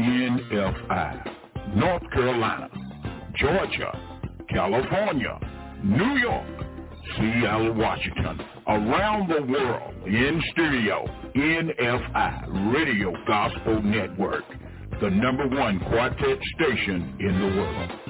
NFI. North Carolina, Georgia, California, New York, Seattle, Washington, around the world, in studio, NFI, Radio Gospel Network, the number one quartet station in the world.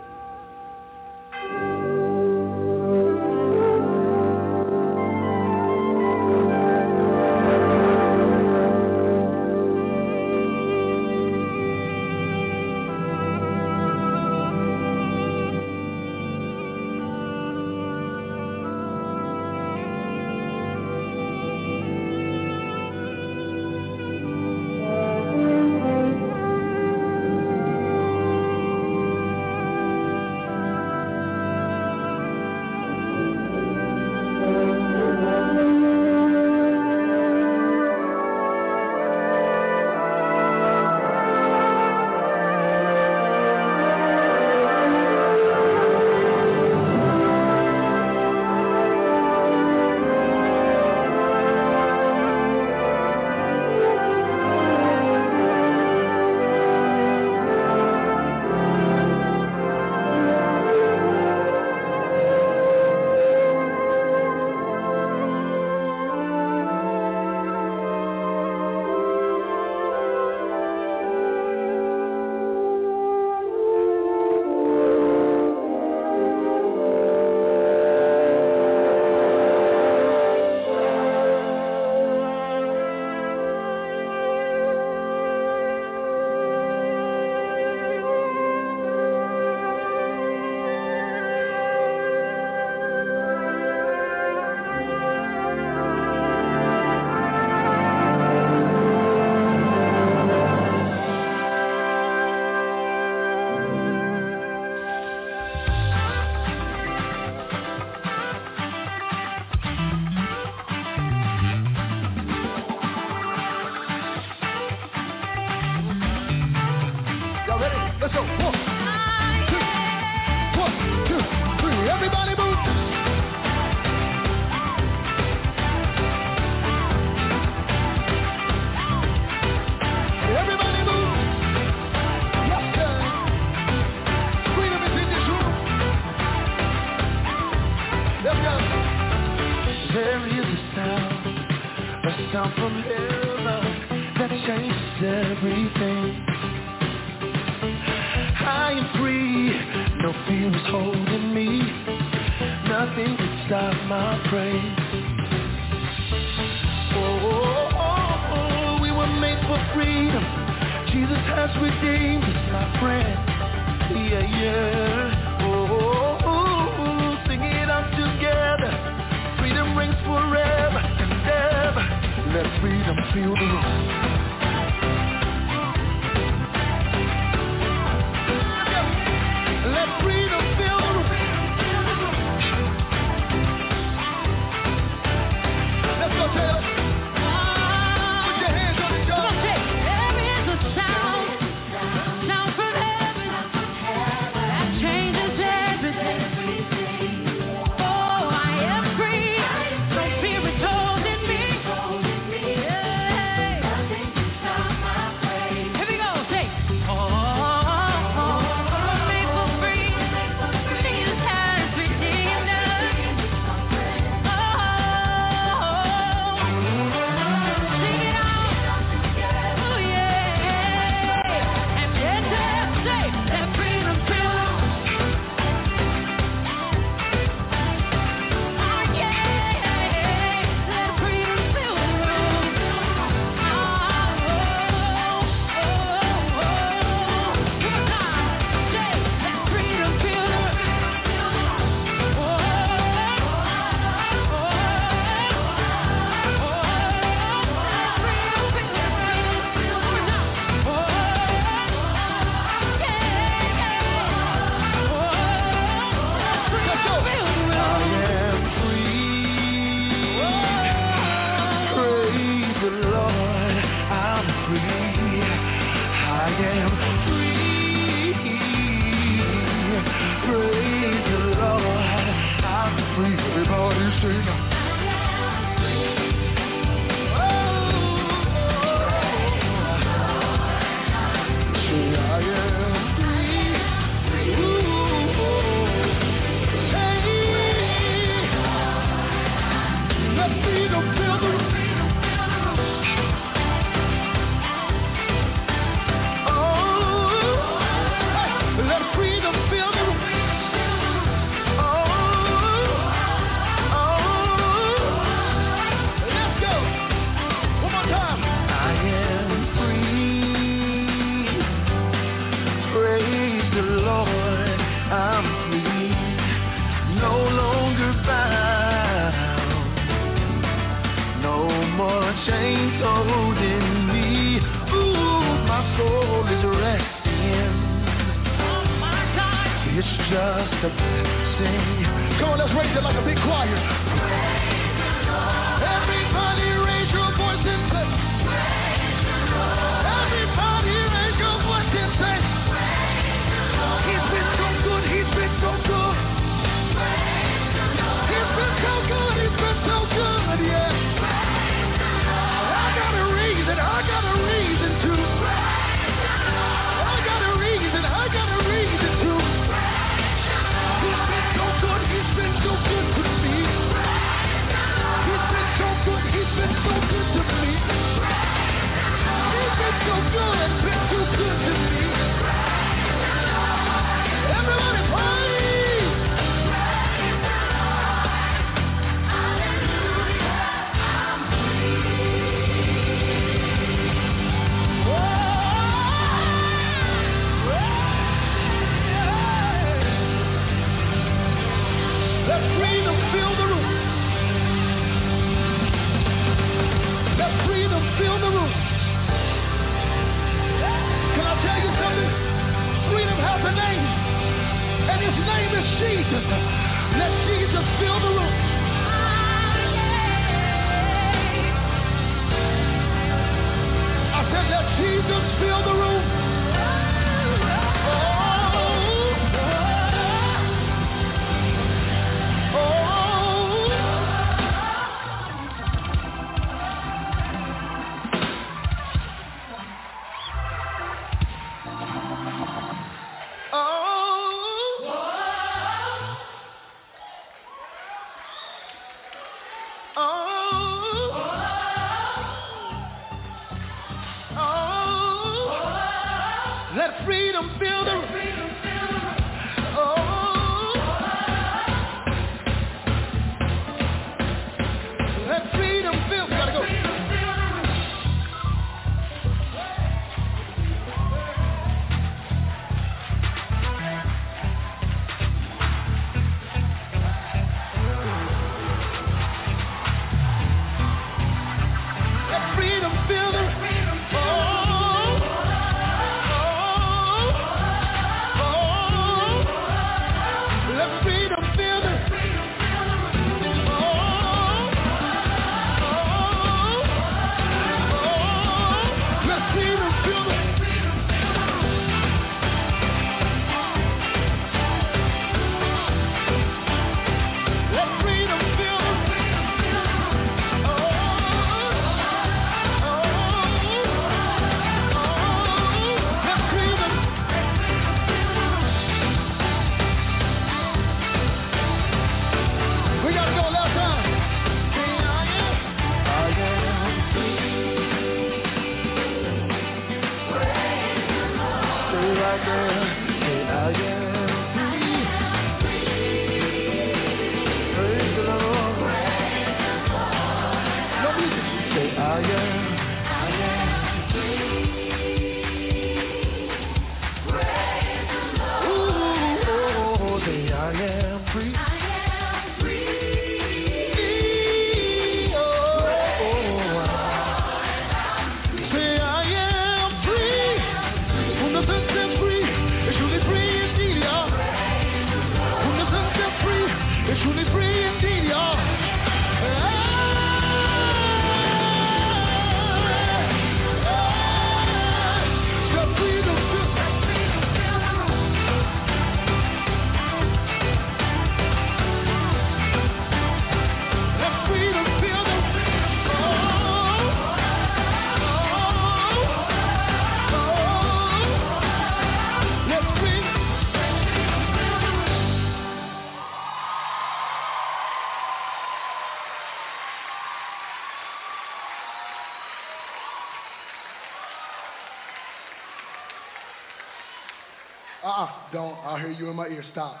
don't, I'll hear you in my ear. Stop.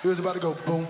He was about to go boom,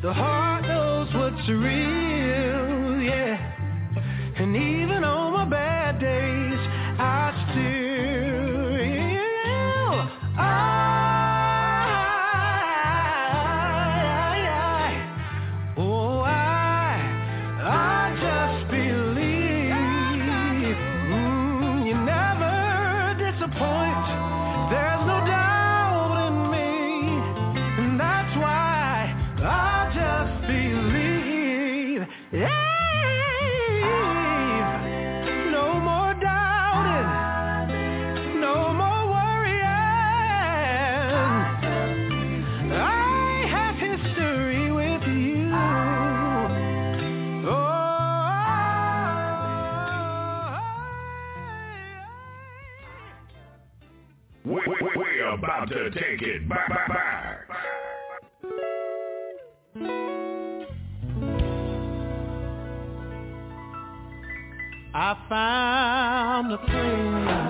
The heart knows what's real, yeah. And even to take it back. back, back. I found the place.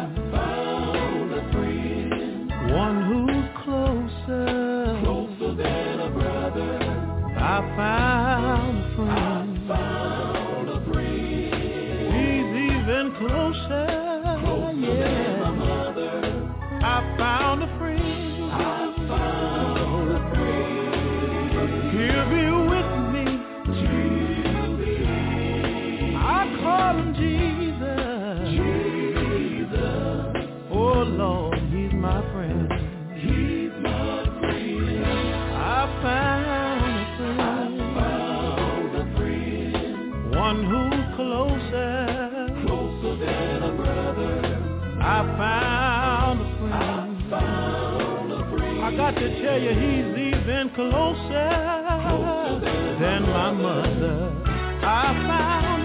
got to tell you he's even closer, closer than, than my mother. I found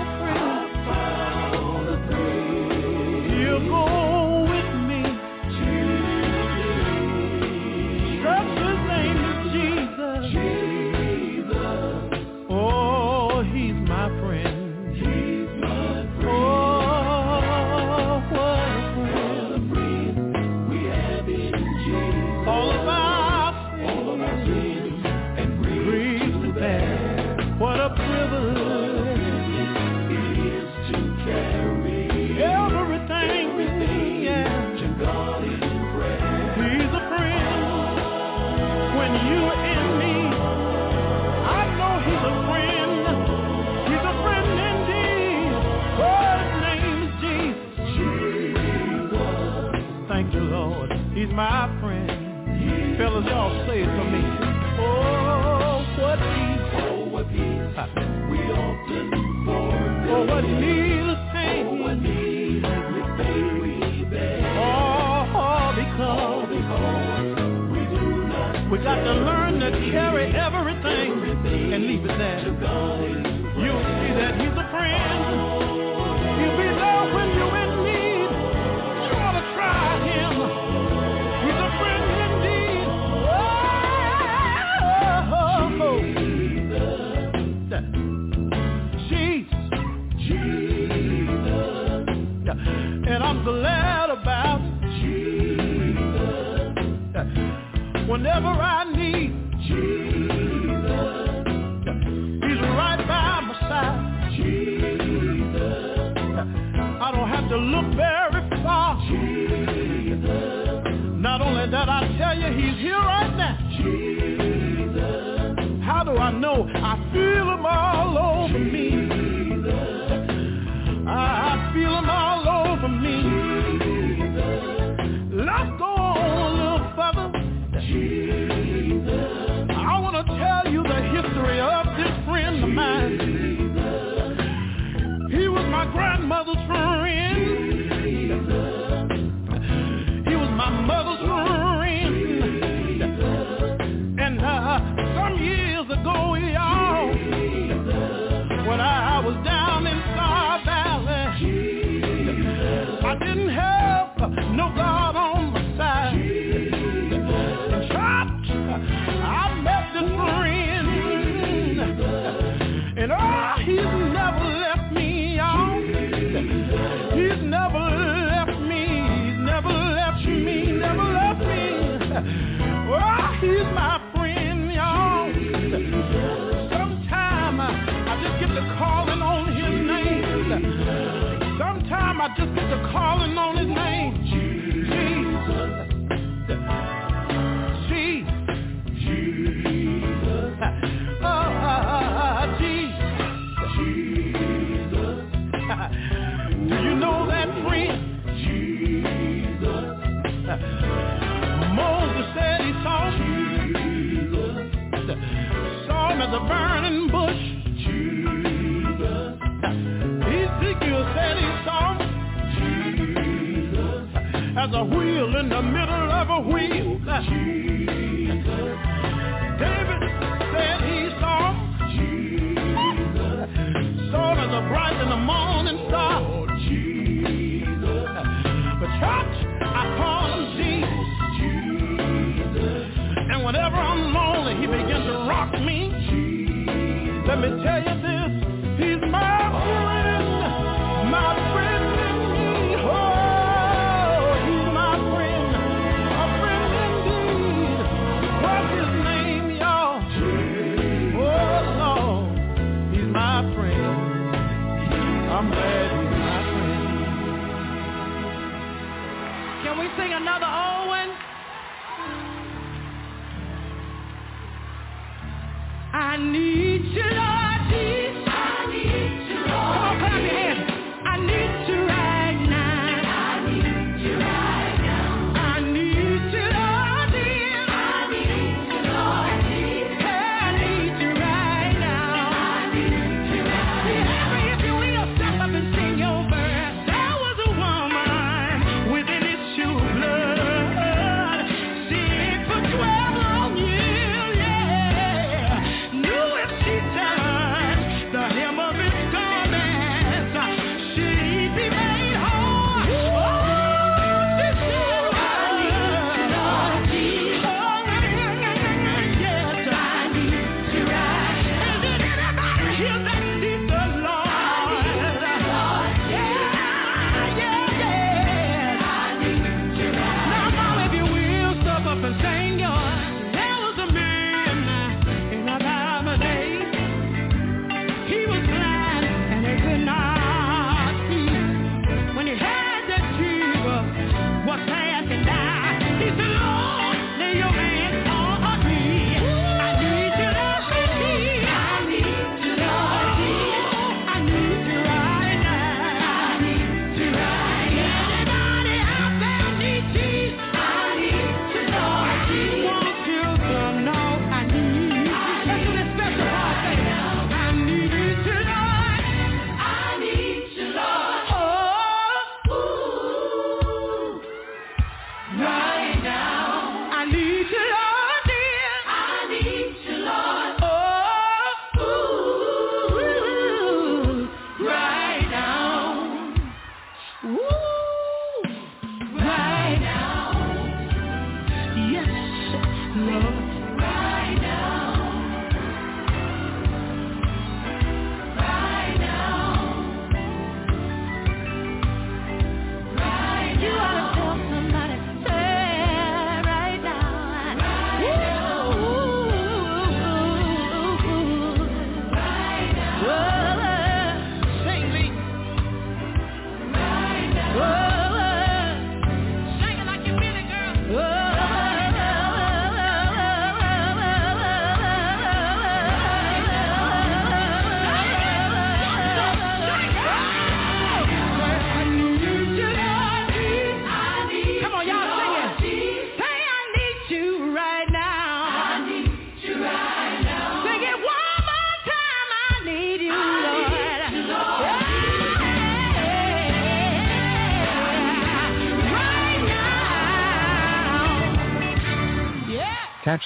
as a wheel in the middle of a wheel. Jesus.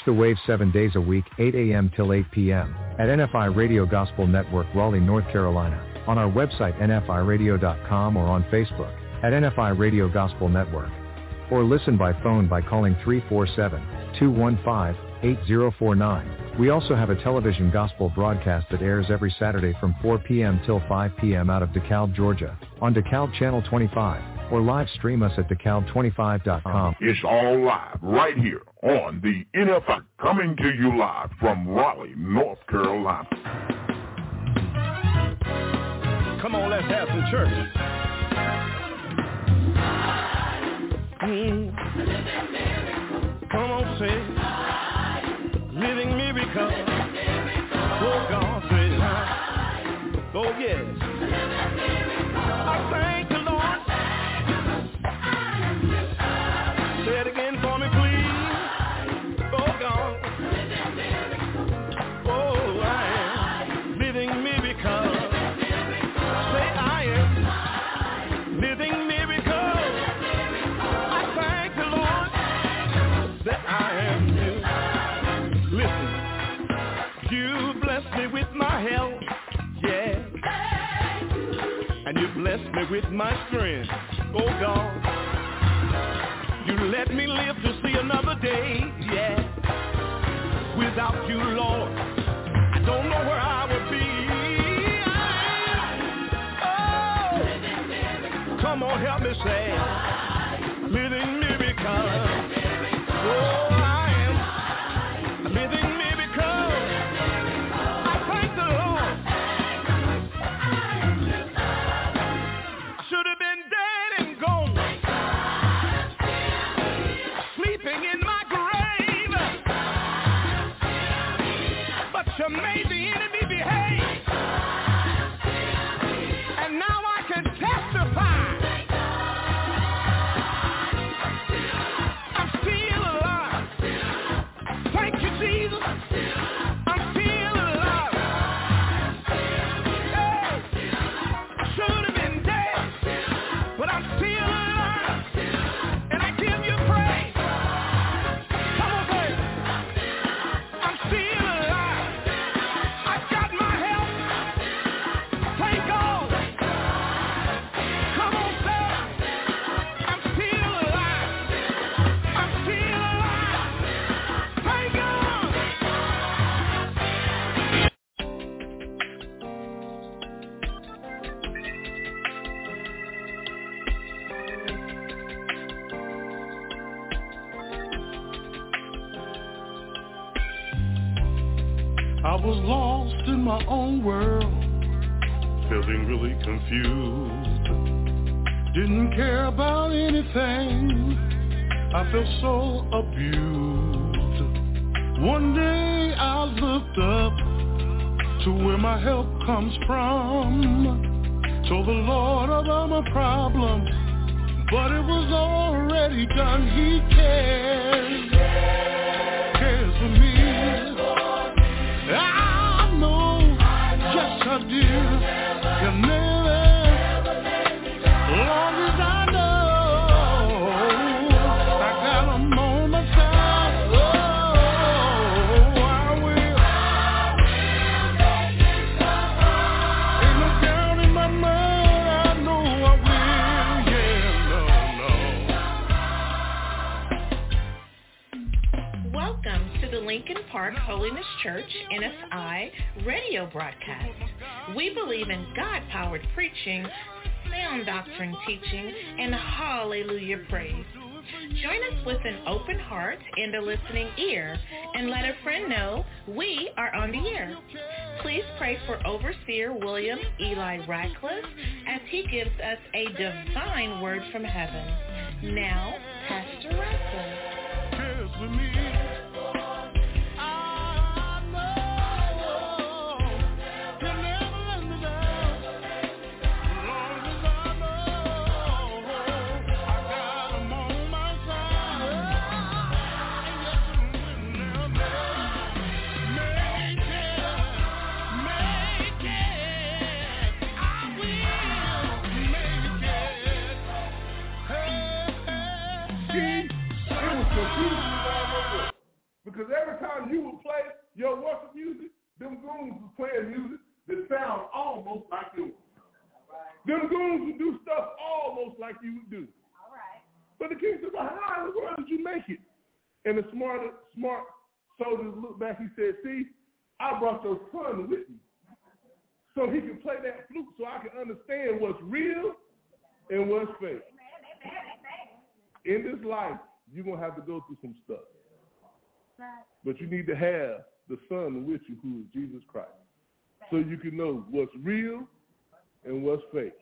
The wave seven days a week, 8 a.m. till 8 p.m. at NFI Radio Gospel Network, Raleigh, North Carolina, on our website nfiradio.com or on Facebook at NFI Radio Gospel Network. Or listen by phone by calling 347-215-8049. We also have a television gospel broadcast that airs every Saturday from 4 p.m. till 5 p.m. out of DeKalb, Georgia, on DeKalb Channel 25 or live stream us at DeKalb25.com. It's all live right here on the NFI, coming to you live from Raleigh, North Carolina. Come on, let's have some church. Mm. Come on, say, living miracle. Oh, God, say, oh, yes. Me with my strength, oh God. You let me live to see another day, yeah. Without you, Lord, I don't know where I would be. Oh, come on, help me say, living miracle. Oh, I felt so abused. One day I looked up to where my help comes from. Told the Lord about my problems, but it was already done. He cares, cares for me. Park Holiness Church NFI radio broadcast. We believe in God-powered preaching, sound doctrine teaching, and hallelujah praise. Join us with an open heart and a listening ear, and let a friend know we are on the air. Please pray for Overseer William Eli Ratcliff as he gives us a divine word from heaven. Now, Pastor Ratcliff. Because every time you would play your worship music, them goons was playing music that sounds almost like yours. Them goons would do stuff almost like you would do. All right. But the king said, well, how in the world did you make it? And the smart, smart soldiers looked back. He said, see, I brought your son with me so he can play that flute so I can understand what's real and what's fake. In this life, you're going to have to go through some stuff. But you need to have the son with you who is Jesus Christ so you can know what's real and what's fake.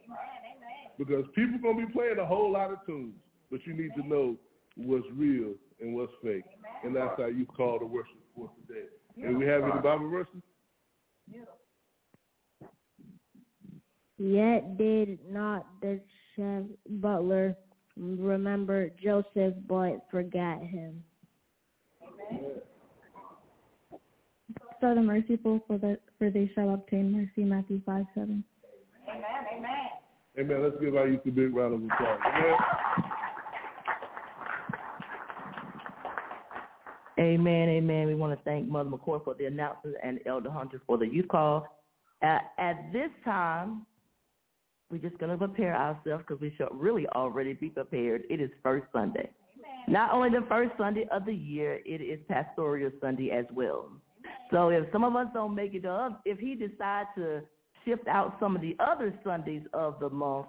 Because people to be playing a whole lot of tunes, but you need to know what's real and what's fake. And that's how you call the worship for today. And we have any Bible verses? Yet did not the chef butler remember Joseph, but forgot him. So the merciful, for the for they shall obtain mercy. Matthew five seven. Amen. Amen. Amen. Let's give our youth a big round of applause. Amen. Amen, amen. We want to thank Mother McCoy for the announcement and Elder Hunter for the youth call. Uh, at this time, we're just going to prepare ourselves because we should really already be prepared. It is First Sunday. Not only the first Sunday of the year, it is Pastoral Sunday as well. So if some of us don't make it up, if he decides to shift out some of the other Sundays of the month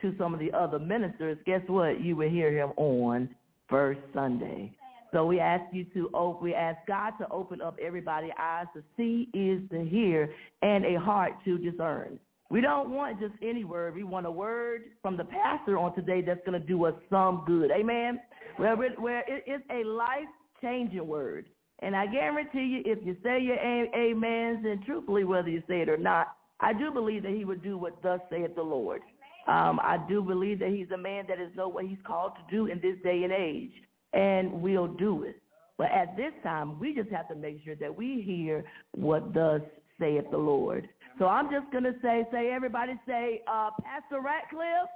to some of the other ministers, guess what? You will hear him on First Sunday. So we ask you to open, we ask God to open up everybody's eyes to see, ears to hear, and a heart to discern. We don't want just any word. We want a word from the pastor on today that's going to do us some good. Amen. Where, where it is a life-changing word. And I guarantee you, if you say your amens, and truthfully, whether you say it or not, I do believe that he would do what thus saith the Lord. Um, I do believe that he's a man that is know what he's called to do in this day and age, and we'll do it. But at this time, we just have to make sure that we hear what thus saith the Lord. So I'm just going to say, say everybody say, uh, Pastor Ratcliff,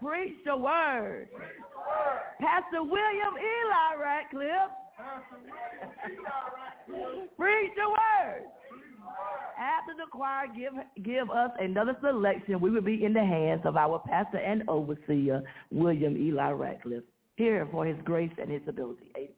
preach the word. Pastor William Eli Ratcliff, preach the word. After the choir give give us another selection, we will be in the hands of our pastor and overseer, William Eli Ratcliff, here for his grace and his ability. Amen.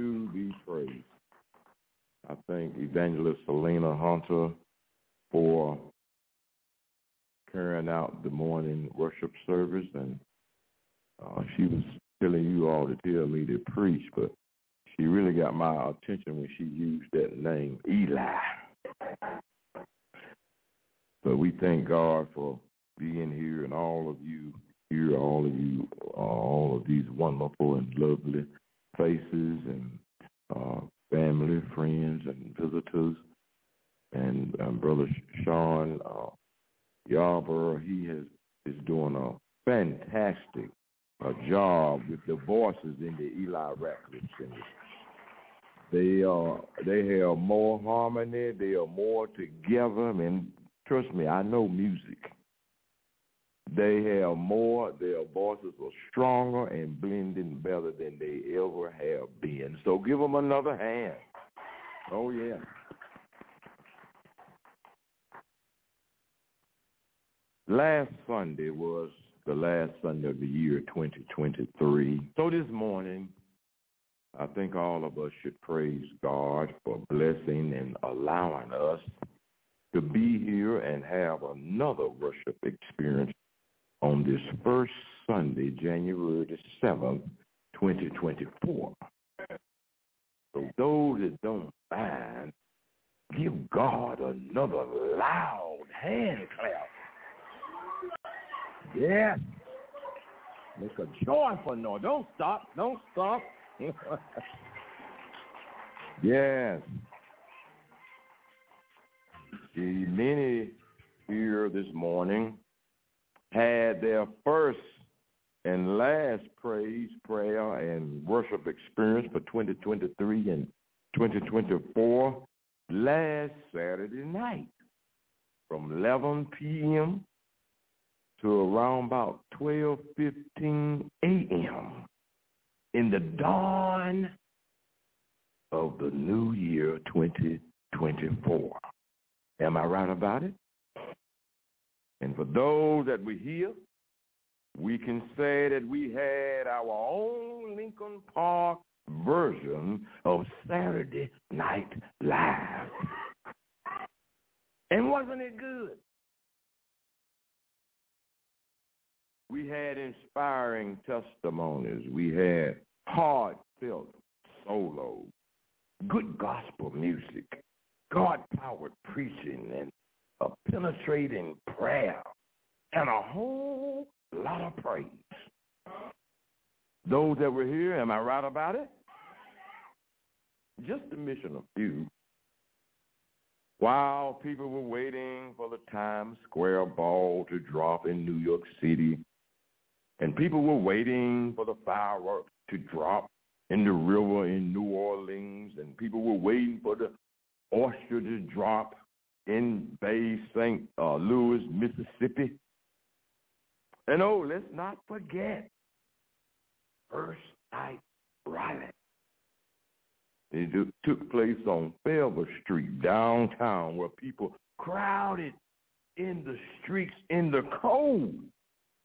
To be praised? I thank Evangelist Selena Hunter for carrying out the morning worship service, and uh, she was telling you all to tell me to preach, but she really got my attention when she used that name, Eli. But we thank God for being here and all of you here, all of you, uh, all of these wonderful and lovely faces and uh, family, friends, and visitors. And um, Brother Sean uh, Yarborough, he has is doing a fantastic uh, job with the voices in the Eli Ratcliff Center. They are they have more harmony. They are more together. And trust me, I know music. They have more. Their voices are stronger and blending better than they ever have been. So give them another hand. Oh yeah. Last Sunday was the last Sunday of the year 2023. So this morning, I think all of us should praise God for blessing and allowing us to be here and have another worship experience on this first Sunday, January the 7th, 2024. So those that don't mind, give God another loud hand clap. Yes. Make a joyful noise. Don't stop. Don't stop. yes. The many here this morning had their first and last praise, prayer, and worship experience for 2023 and 2024 last Saturday night from 11 p.m. to around about 12:15 a.m. in the dawn of the new year 2024. Am I right about it? And for those that were here, we can say that we had our own Lincoln Park version of Saturday Night Live. And wasn't it good? We had inspiring testimonies. We had heartfelt solos, good gospel music, God-powered preaching, and a penetrating prayer, and a whole lot of praise. Those that were here, am I right about it? Just to mention a few. While people were waiting for the Times Square ball to drop in New York City, and people were waiting for the fireworks to drop in the river in New Orleans, and people were waiting for the oyster to drop in Bay St. Uh, Louis, Mississippi. And oh, let's not forget First Night Raleigh. It do- took place on Fayetteville Street, downtown, where people crowded in the streets in the cold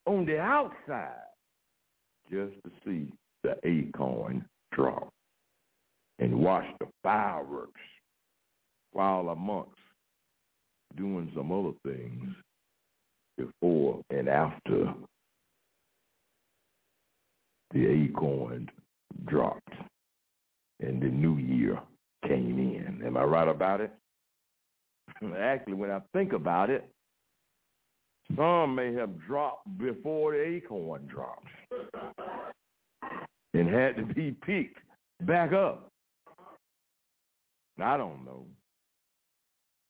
on the outside just to see the acorn drop and watch the fireworks while amongst doing some other things before and after the acorn dropped and the new year came in. Am I right about it? Actually, when I think about it, some may have dropped before the acorn dropped and had to be picked back up. I don't know.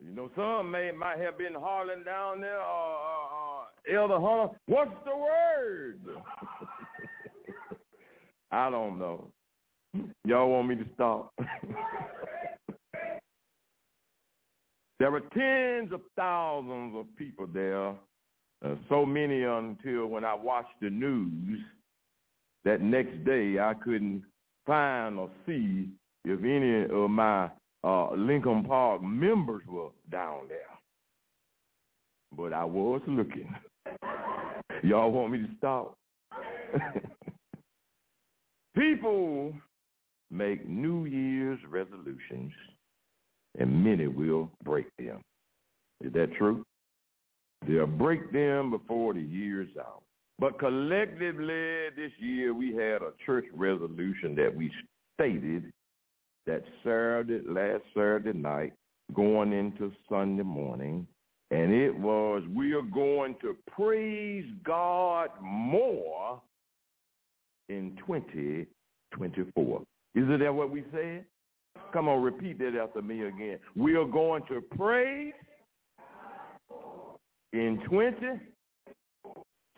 You know, some may might have been hollering down there, or uh, uh, Elder Hunter, what's the word? I don't know. Y'all want me to stop? there were tens of thousands of people there, uh, so many until when I watched the news that next day I couldn't find or see if any of my uh, Lincoln Park members were down there. But I was looking. Y'all want me to stop? People make New Year's resolutions, and many will break them. Is that true? They'll break them before the year's out. But collectively this year we had a church resolution that we stated that Saturday, last Saturday night, going into Sunday morning, and it was we are going to praise God more in 2024. Isn't that what we said? Come on, repeat that after me again. We are going to praise in 20.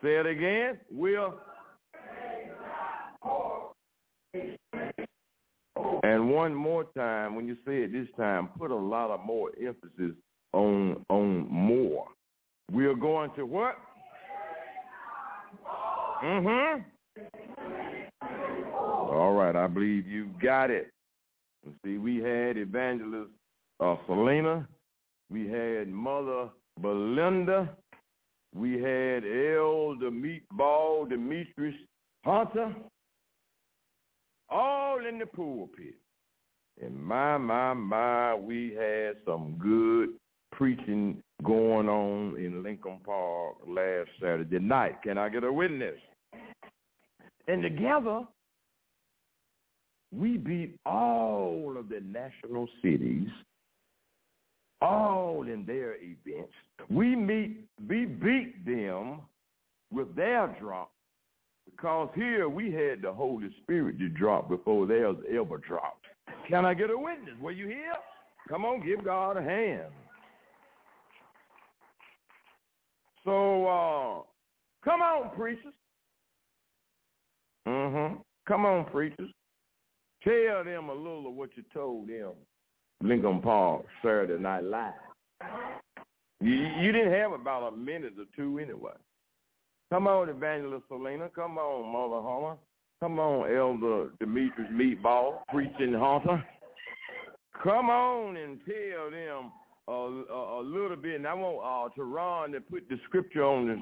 Say it again. We'll and one more time, when you say it this time, put a lot of more emphasis on on more. We are going to what? Mm-hmm. All right, I believe you got it. See, we had Evangelist uh, Selena. We had Mother Belinda. We had Elder Meatball Demetrius Hunter. All in the pulpit. And my, my, my, we had some good preaching going on in Lincoln Park last Saturday night. Can I get a witness? And together, we beat all of the national cities, all in their events. We meet, we beat them with their drop because here we had the Holy Spirit to drop before theirs ever dropped. Can I get a witness? Were you here? Come on, give God a hand. So, uh, come on, preachers. Mm-hmm. Come on, preachers. Tell them a little of what you told them. Lincoln Park, Saturday Night Live. You, you didn't have about a minute or two anyway. Come on, Evangelist Selena. Come on, Mother Hunter. Come on, Elder Demetrius Meatball, preaching Hunter. Come on and tell them a, a, a little bit. And I want uh, Teron to put the scripture on the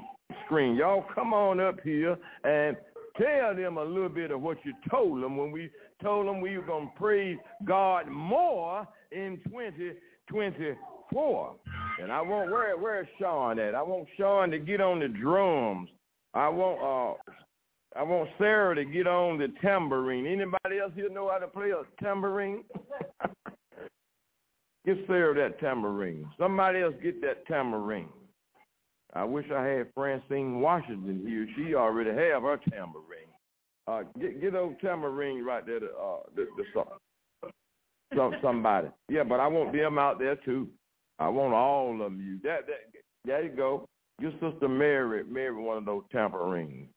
screen. Y'all come on up here and tell them a little bit of what you told them when we told them we were going to praise God more in 2024. And I want, where, where's Sean at? I want Sean to get on the drums. I want, uh, I want Sarah to get on the tambourine. Anybody else here know how to play a tambourine? get Sarah that tambourine. Somebody else get that tambourine. I wish I had Francine Washington here. She already have her tambourine. Uh, get get those tambourine right there. To, uh, the, the some somebody. Yeah, but I want them out there too. I want all of you. That that there you go. Your sister Mary, Mary, one of those tambourines.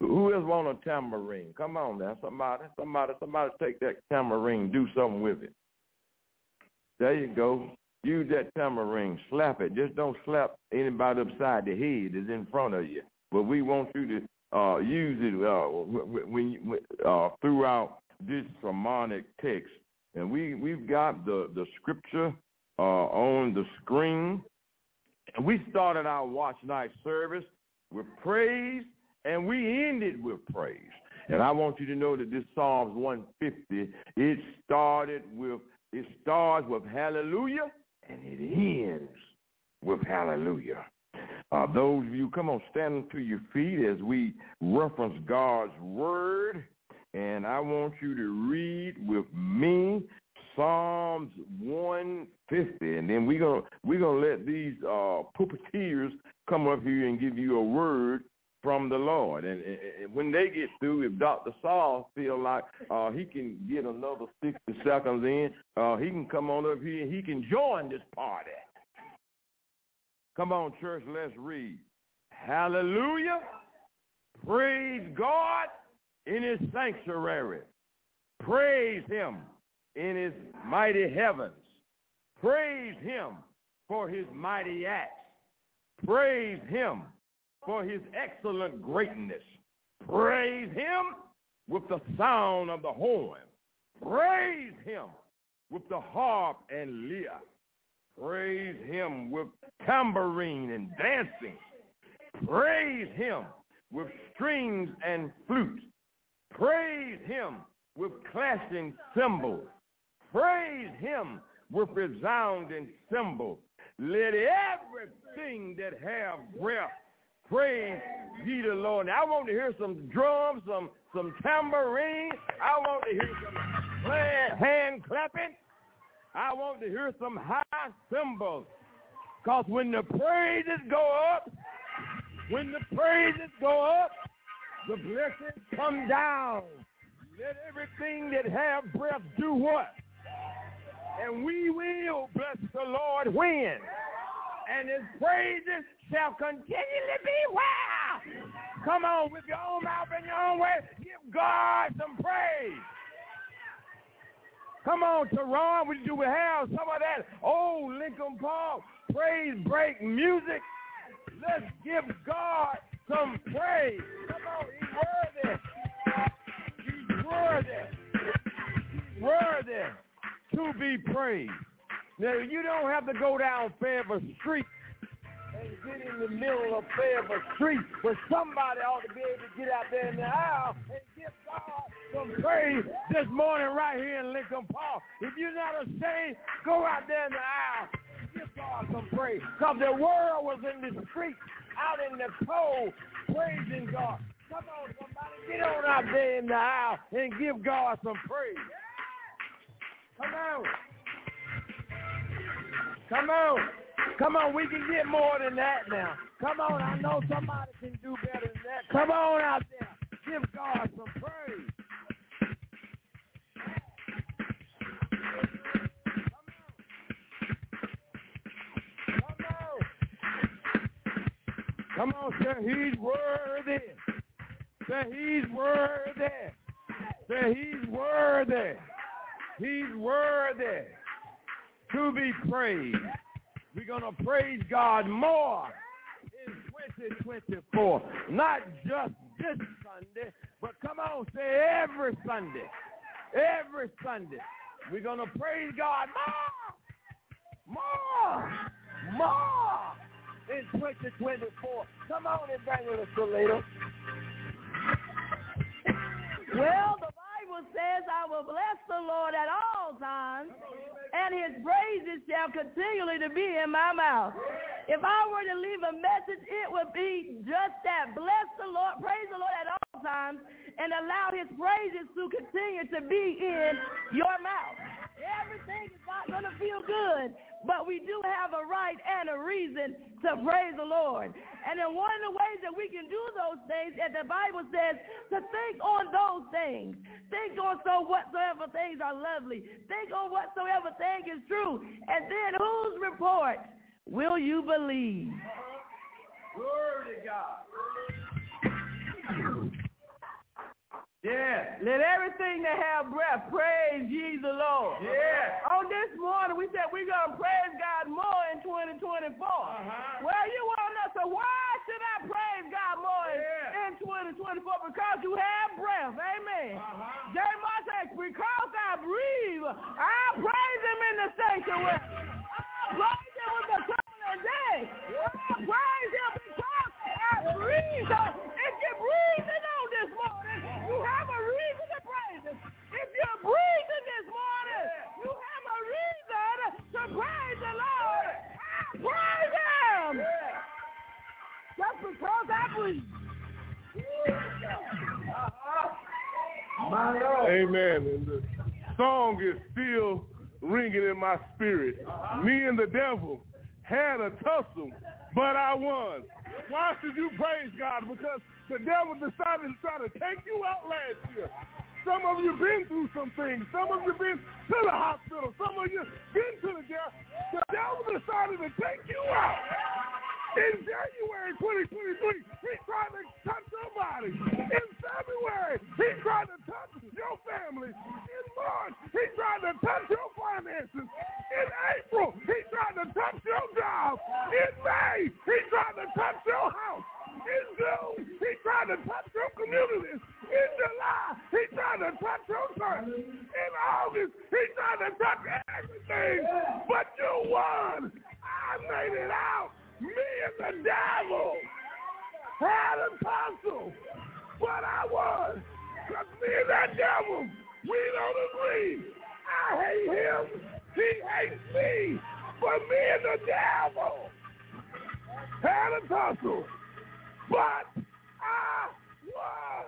Who else want a tambourine? Come on now, somebody, somebody, somebody take that tambourine, do something with it. There you go. Use that tambourine, slap it. Just don't slap anybody upside the head that's in front of you. But we want you to uh, use it uh, when, when uh, throughout this sermonic text. And we, we've got the, the scripture uh, on the screen. And we started our watch night service with praise, and we ended with praise. And I want you to know that this Psalms 150, it started with, it starts with hallelujah, and it ends with hallelujah. Uh, those of you, come on, stand to your feet as we reference God's word. And I want you to read with me Psalms 150, and then we're gonna we're gonna let these uh, puppeteers come up here and give you a word from the Lord. And, and, and when they get through, if Dr. Saul feel like uh, he can get another 60 seconds in, uh, he can come on up here and he can join this party. Come on, church, let's read. Hallelujah. Praise God in his sanctuary. Praise him in his mighty heavens. Praise him for his mighty acts. Praise him for his excellent greatness. Praise him with the sound of the horn. Praise him with the harp and lyre. Praise him with tambourine and dancing. Praise him with strings and flute. Praise him with clashing cymbals. Praise him with resounding cymbals. Let everything that have breath praise ye the Lord. Now, I want to hear some drums, some some tambourine. I want to hear some hand clapping. I want to hear some high cymbals. Because when the praises go up, when the praises go up, the blessings come down. Let everything that have breath do what? And we will bless the Lord when? And his praises shall continually be where? Come on, with your own mouth and your own way, give God some praise. Come on, Teron, we do have some of that old Lincoln Park praise break music? Let's give God some praise. Come on, he's worthy. He's worthy. Worthy to be praised. Now, you don't have to go down Fairview Street and get in the middle of Fairview Street, but somebody ought to be able to get out there in the aisle and give God some praise this morning right here in Lincoln Park. If you're not ashamed, go out there in the aisle give God some praise. Because the world was in the street, out in the cold, praising God. Come on, somebody, get on out there in the aisle and give God some praise. Come on. Come on. Come on, we can get more than that now. Come on, I know somebody can do better than that. Come on out there. Give God some praise. Come on, say He's worthy. Say he's worthy. Say he's worthy. He's worthy to be praised. We're going to praise God more in 2024. Not just this Sunday, but come on, say every Sunday. Every Sunday. We're going to praise God more. More. More in 2024. Come on, and bang with Evangelist Toledo. Well, the Bible says, I will bless the Lord at all times, and his praises shall continually to be in my mouth. If I were to leave a message, it would be just that. Bless the Lord, praise the Lord at all times, and allow his praises to continue to be in your mouth. Everything is not going to feel good, but we do have a right and a reason to praise the Lord. And then one of the ways that we can do those things, and the Bible says, to think on those things. Think on so whatsoever things are lovely. Think on whatsoever thing is true. And then whose report will you believe? Glory to God. Yeah. Let everything that have breath praise ye the Lord. Yeah. On this morning, we said we're going to praise God more in 2024. Uh-huh. Well, you want us to, why should I praise God more yeah. in 2024? Because you have breath. Amen. Uh-huh. Jeremiah said, I praise him in the sanctuary. I praise him with the coming day. I praise him because I breathe. So if you're breathing on this morning, you have a reason to praise him. If this morning, you have a reason to praise the Lord. I praise him. Just because I breathe. My Lord. Amen. And the song is still ringing in my spirit. Me and the devil had a tussle, but I won. Why should you praise God? Because the devil decided to try to take you out last year. Some of you been through some things. Some of you been to the hospital. Some of you been to the jail. The devil decided to take you out. In January 2023, he tried to touch somebody. In February, he tried to touch your family. In March, he tried to touch your finances. In April, he tried to touch your job. In May, he tried to touch your house. In June, he tried to touch your community. In July, he tried to touch your church. In August, he tried to touch everything. But you won. I made it out. Me and the devil had a tussle, but I won. Because me and that devil, we don't agree. I hate him. He hates me. But me and the devil had a tussle, but I won.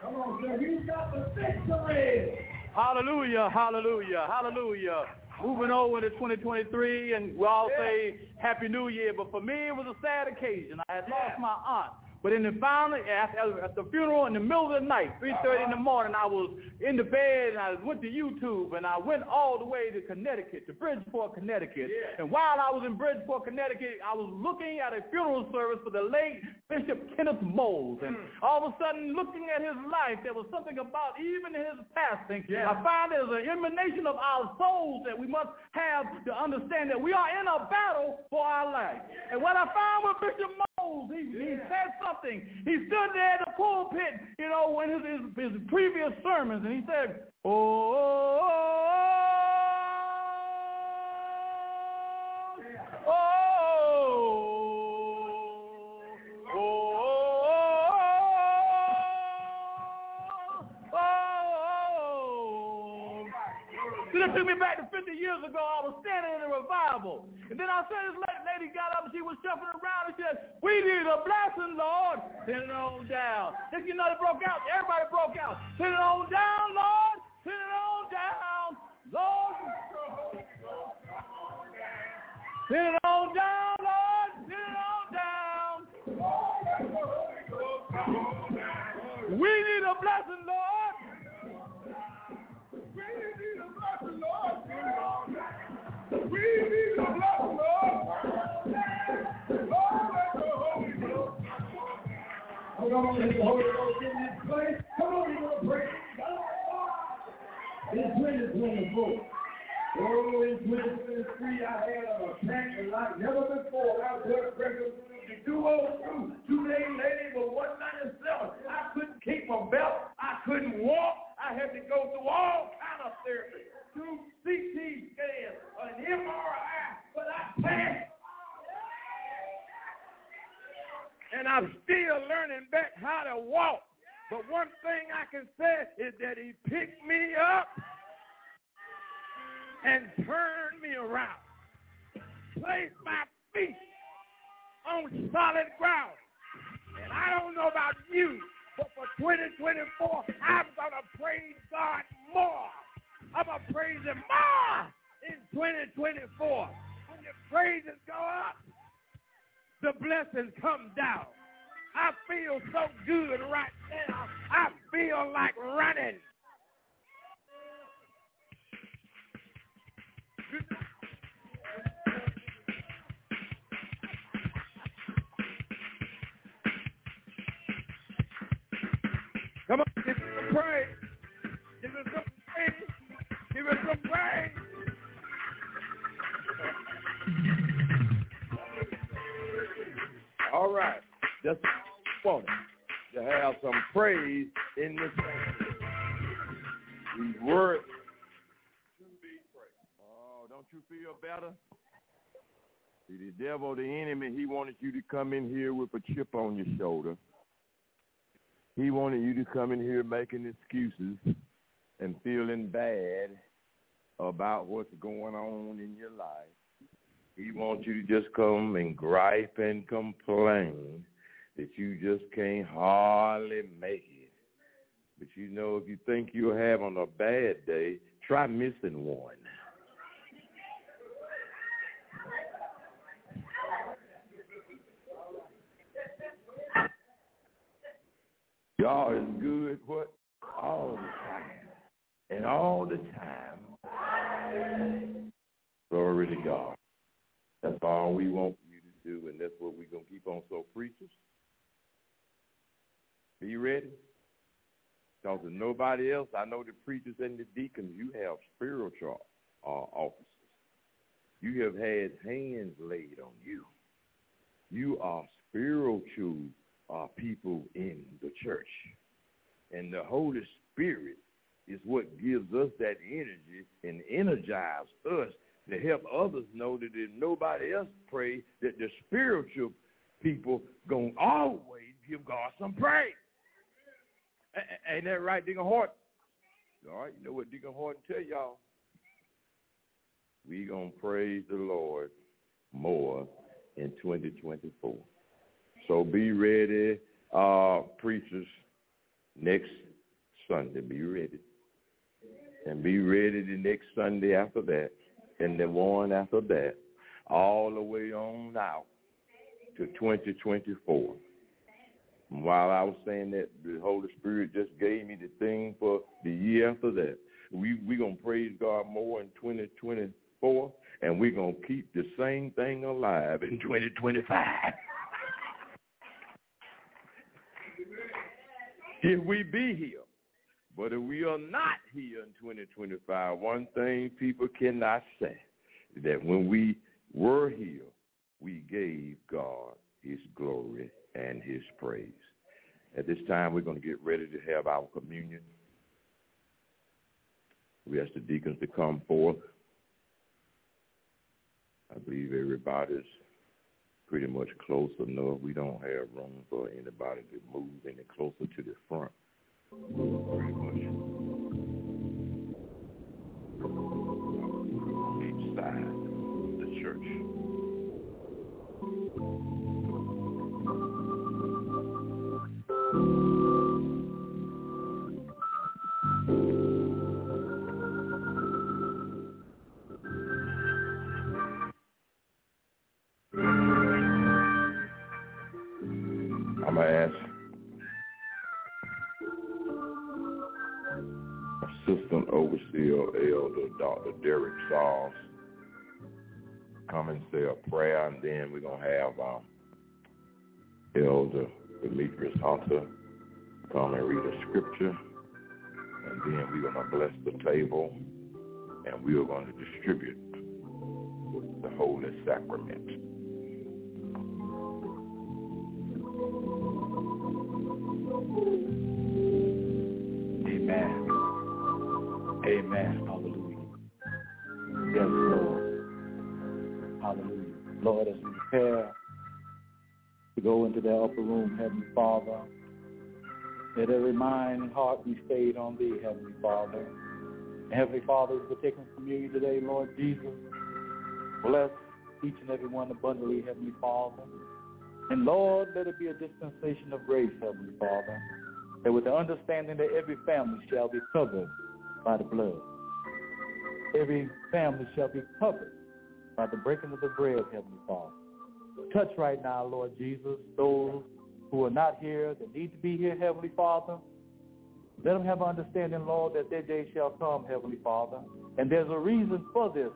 Come on, sir. He's got the victory. Hallelujah, hallelujah, hallelujah. Moving over to 2023, and we all say Happy New Year, but for me, it was a sad occasion. I had lost my aunt. But in the finally, at, at the funeral in the middle of the night, 3.30 in the morning, I was in the bed and I went to YouTube and I went all the way to Connecticut, to Bridgeport, Connecticut. Yeah. And while I was in Bridgeport, Connecticut, I was looking at a funeral service for the late Bishop Kenneth Moales. And mm. all of a sudden, looking at his life, there was something about even his passing. Yeah. I find there's an emanation of our souls that we must have to understand that we are in a battle for our life. And what I found with Bishop Moales, Oh, he, he said something. He stood there in the pulpit, you know, in his, his, his previous sermons, and he said, oh, oh, oh, oh. oh, oh then it took me back to 50 years ago. I was standing in a revival. And then I said this lady got up and she was shuffling around and said, we need a blessing, Lord. Send it on down. Think you know it broke out? Everybody broke out. Send it on down, Lord. Send it on down, Lord. Send it on down, Lord. Send it on down. We need a blessing, Lord. We need a blessing, Lord. We need a blessing, Lord. Let the Holy Ghost in this place. Come on, we're going to praise God. It's 2024. In 2023, I had a attack like never before. Pressure was to 202. Two was 197. I couldn't keep my belt. I couldn't walk. I had to go through all kind of therapy. CT scans, an MRI, but I passed and I'm still learning back how to walk. But one thing I can say is that he picked me up and turned me around. Placed my feet on solid ground. And I don't know about you, but for 2024, I'm going to praise God more. I'm going to praise him more in 2024. When the praises go up, the blessings come down. I feel so good right now. I feel like running. Come on, give us some praise. Give us some praise. Give us some praise. All right. Just want to have some praise in this sanctuary. He's worth to be praised. Oh, don't you feel better? See, the devil, the enemy, he wanted you to come in here with a chip on your shoulder. He wanted you to come in here making excuses and feeling bad about what's going on in your life. He wants you to just come and gripe and complain that you just can't hardly make it. But you know, if you think you're having a bad day, try missing one. God is good what? All the time. And all the time. Glory to God. That's all we want you to do, and that's what we're going to keep on. So, preachers, be ready. Because if nobody else, I know the preachers and the deacons, you have spiritual uh, officers. You have had hands laid on you. You are spiritual uh, people in the church. And the Holy Spirit is what gives us that energy and energizes us to help others know that if nobody else pray, that the spiritual people going to always give God some praise. Ain't that right, Deacon Horton? All right, you know what Deacon Horton tell y'all? We going to praise the Lord more in 2024. So be ready, uh, preachers, next Sunday. Be ready. And be ready the next Sunday after that, and the one after that, all the way on out to 2024. And while I was saying that, the Holy Spirit just gave me the thing for the year after that. We we gonna praise God more in 2024, and we're gonna keep the same thing alive in 2025. if we be here. But if we are not here in 2025, one thing people cannot say is that when we were here, we gave God his glory and his praise. At this time, we're going to get ready to have our communion. We ask the deacons to come forth. I believe everybody's pretty much close enough. We don't have room for anybody to move any closer to the front. Ask Assistant Overseer Elder Dr. Derek Sauls come and say a prayer, and then we're going to have um, Elder Demetrius Hunter come and read a scripture, and then we're going to bless the table, and we are going to distribute the Holy Sacrament. Hallelujah. Yes, Lord. Hallelujah. Lord, as we prepare to go into the upper room, Heavenly Father, let every mind and heart be stayed on Thee, Heavenly Father. Heavenly Father, as we're taking communion today, Lord Jesus, bless each and every one abundantly, Heavenly Father. And Lord, let it be a dispensation of grace, Heavenly Father, that with the understanding that every family shall be covered by the blood. Every family shall be covered by the breaking of the bread, Heavenly Father. Touch right now, Lord Jesus, those who are not here, that need to be here, Heavenly Father. Let them have understanding, Lord, that their day shall come, Heavenly Father. And there's a reason for this,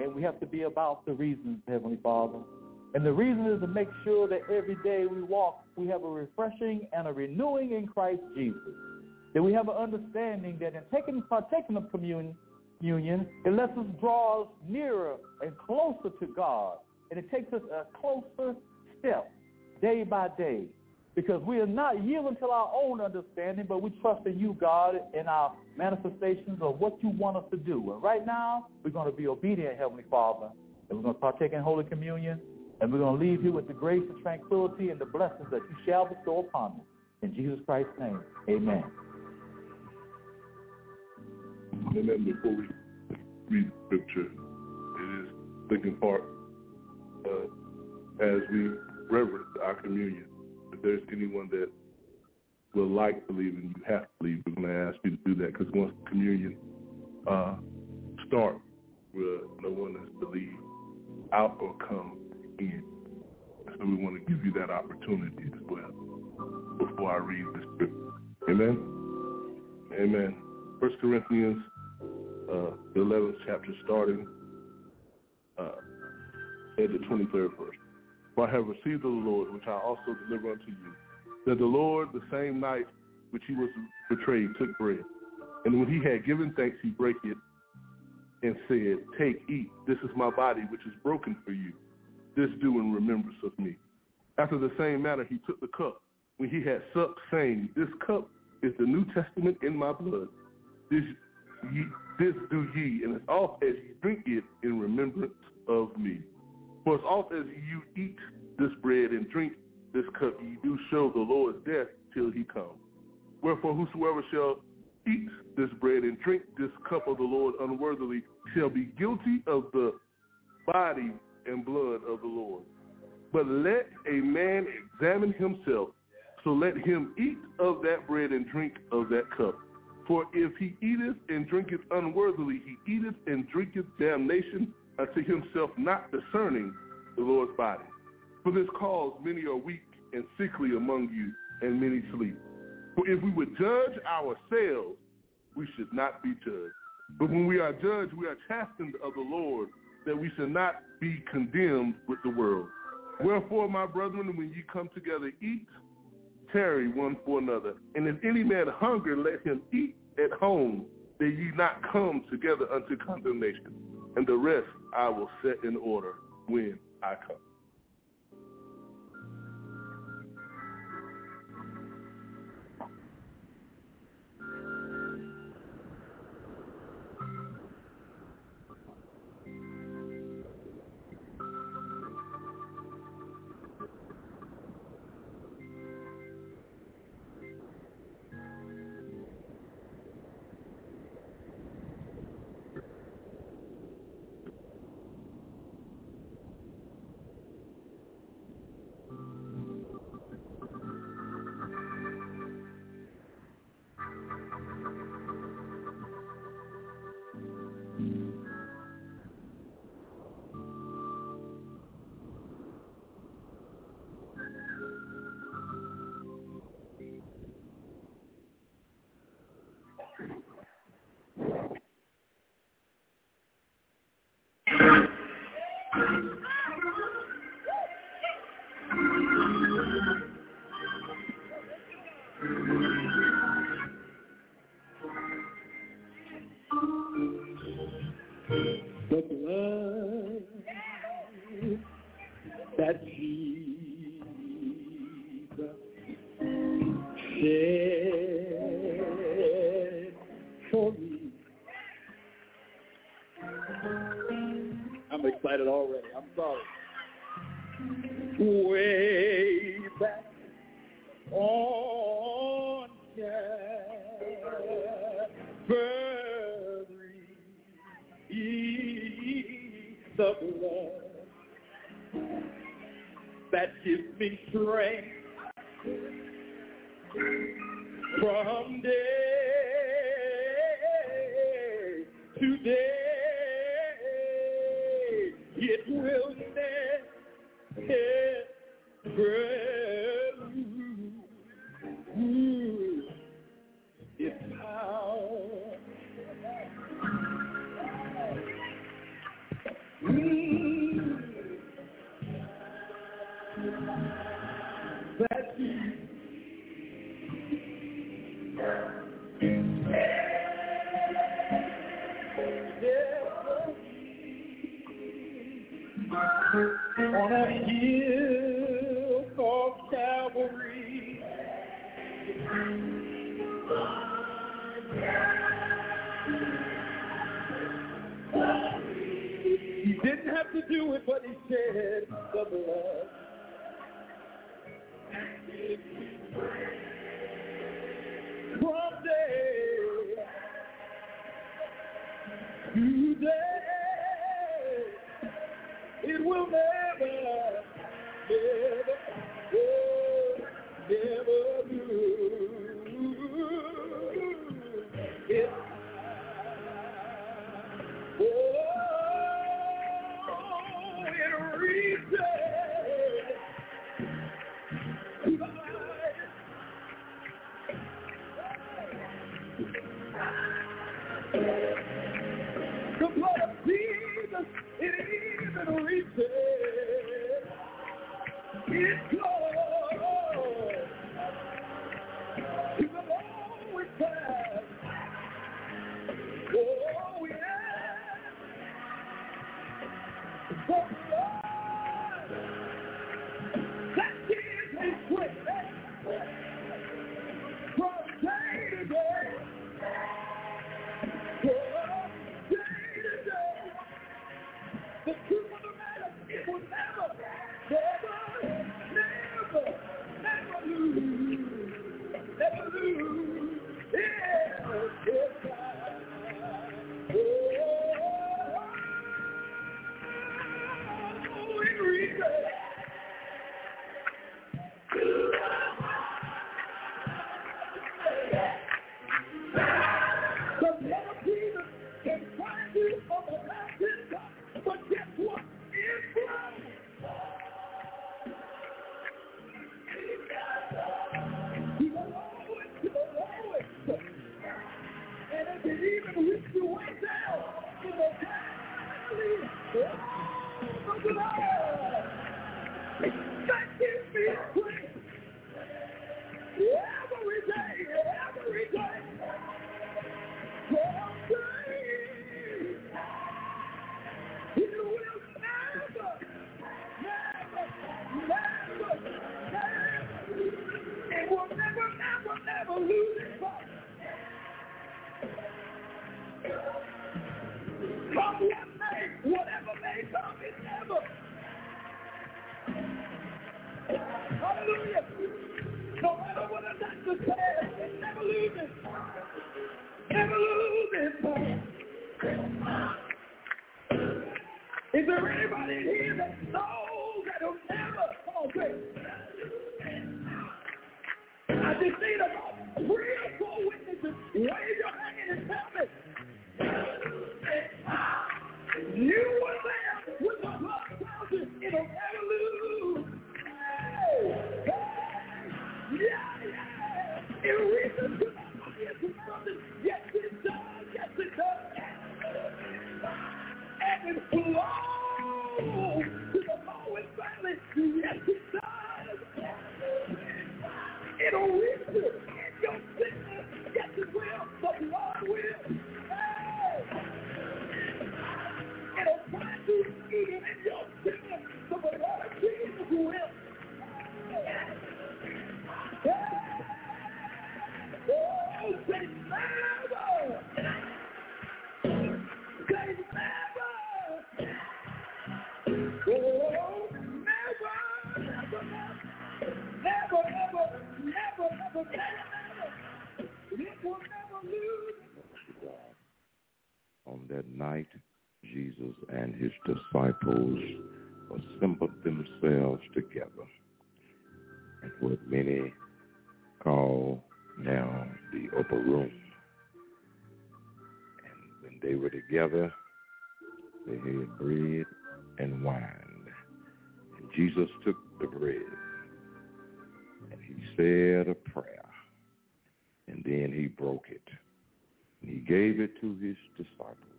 and we have to be about the reasons, Heavenly Father. And the reason is to make sure that every day we walk, we have a refreshing and a renewing in Christ Jesus. That we have an understanding that in taking partaking of communion, union, it lets us draw us nearer and closer to God. And it takes us a closer step day by day. because we are not yielding to our own understanding, but we trust in you, God, in our manifestations of what you want us to do. And right now, we're going to be obedient, Heavenly Father, and we're going to partake in Holy Communion, and we're going to leave you with the grace and tranquility and the blessings that you shall bestow upon us. In Jesus Christ's name, amen. Amen. Before we read the scripture, it is thinking part uh, as we reverence our communion. If there's anyone that will like to leave and you have to leave, we're going to ask you to do that because once communion uh, starts, no one is to leave out or come in. So we want to give you that opportunity as well before I read this scripture. Amen? Amen. First Corinthians, uh, the 11th chapter, starting uh, at the 23rd verse. For I have received of the Lord, which I also deliver unto you, that the Lord, the same night which he was betrayed, took bread. And when he had given thanks, he brake it and said, Take, eat. This is my body, which is broken for you. This do in remembrance of me. After the same manner, he took the cup when he had supped, saying, This cup is the New Testament in my blood. This, ye, this do ye, and as oft as ye drink it, in remembrance of me. For as oft as you eat this bread and drink this cup, ye do show the Lord's death till he come. Wherefore whosoever shall eat this bread and drink this cup of the Lord unworthily shall be guilty of the body and blood of the Lord. But let a man examine himself, so let him eat of that bread and drink of that cup. For if he eateth and drinketh unworthily, he eateth and drinketh damnation unto himself, not discerning the Lord's body. For this cause many are weak and sickly among you, and many sleep. For if we would judge ourselves, we should not be judged. But when we are judged, we are chastened of the Lord, that we should not be condemned with the world. Wherefore, my brethren, when ye come together, eat, tarry one for another. And if any man hunger, let him eat at home, that ye not come together unto condemnation. And the rest I will set in order when I come. Blood that Jesus disciples assembled themselves together at what many call now the upper room. And when they were together, they had bread and wine. And Jesus took the bread and he said a prayer. And then he broke it. And he gave it to his disciples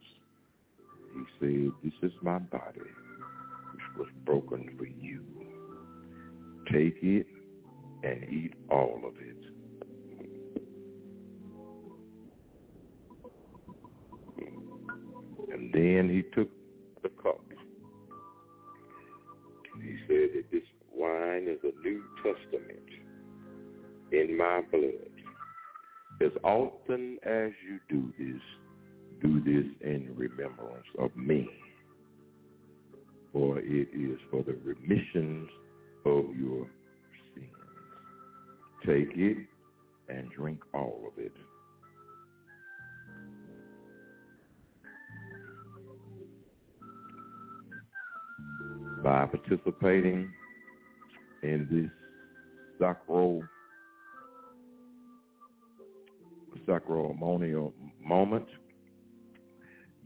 he said, this is my body, which was broken for you. Take it and eat all of it. And then he took the cup. He said that this wine is a New Testament in my blood. As often as you do this, do this in remembrance of me. For it is for the remissions of your sins. Take it and drink all of it. By participating in this sacral sacramental moment,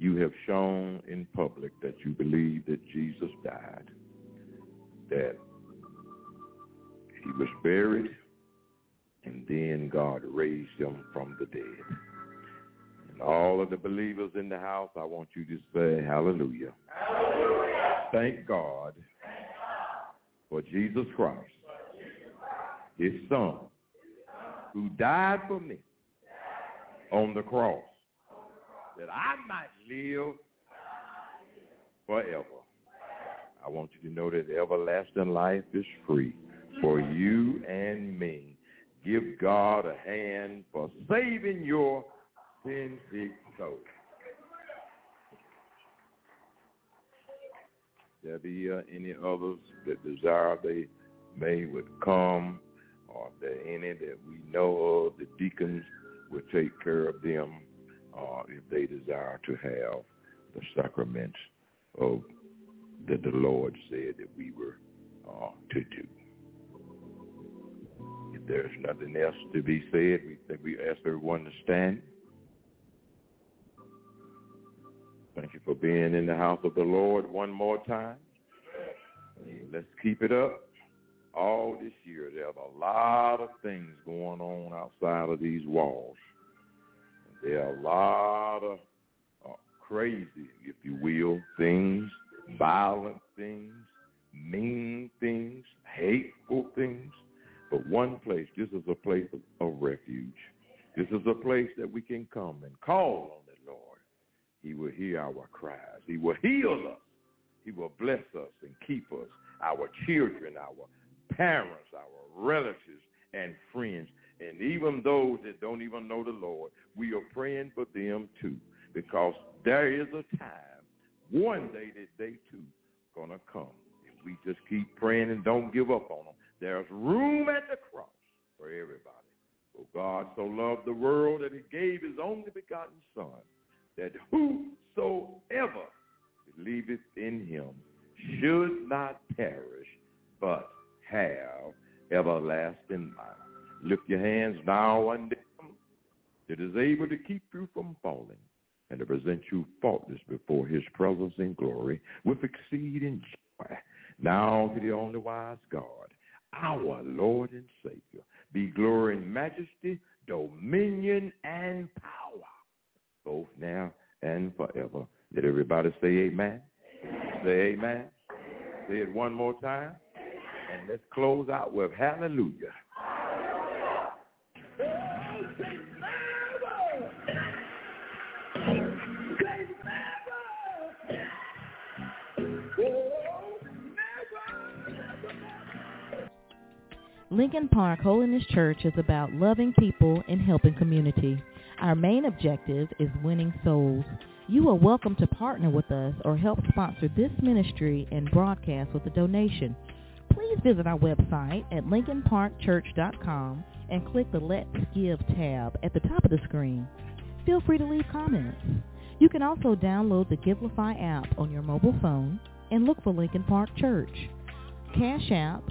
you have shown in public that you believe that Jesus died, that he was buried, and then God raised him from the dead. And all of the believers in the house, I want you to say hallelujah. hallelujah. Thank God for Jesus Christ, his son, who died for me on the cross that I might live forever. I want you to know that everlasting life is free for you and me. Give God a hand for saving your sin-sick soul. There be uh, any others that desire they may would come, or if there any that we know of, the deacons will take care of them uh, if they desire to have the sacraments of that the Lord said that we were uh, to do. If there's nothing else to be said, we think we ask everyone to stand. Thank you for being in the house of the Lord one more time. Let's keep it up. All this year, there's a lot of things going on outside of these walls. There are a lot of uh, crazy, if you will, things, violent things, mean things, hateful things. But one place, this is a place of, of refuge. This is a place that we can come and call on the Lord. He will hear our cries. He will heal us. He will bless us and keep us, our children, our parents, our relatives, and friends. And even those that don't even know the Lord, we are praying for them too. Because there is a time, one day that they too gonna come. If we just keep praying and don't give up on them, there's room at the cross for everybody. For God so loved the world that he gave his only begotten son, that whosoever believeth in him should not perish, but have everlasting life. Lift your hands now unto him that is able to keep you from falling and to present you faultless before his presence in glory with exceeding joy. Now to the only wise God, our Lord and Savior, be glory and majesty, dominion and power, both now and forever. Did everybody say amen. amen. Say amen. Say it one more time. And let's close out with hallelujah. Lincoln Park Holiness Church is about loving people and helping community. Our main objective is winning souls. You are welcome to partner with us or help sponsor this ministry and broadcast with a donation. Please visit our website at lincolnparkchurch.com and click the Let's Give tab at the top of the screen. Feel free to leave comments. You can also download the Givelify app on your mobile phone and look for Lincoln Park Church. Cash App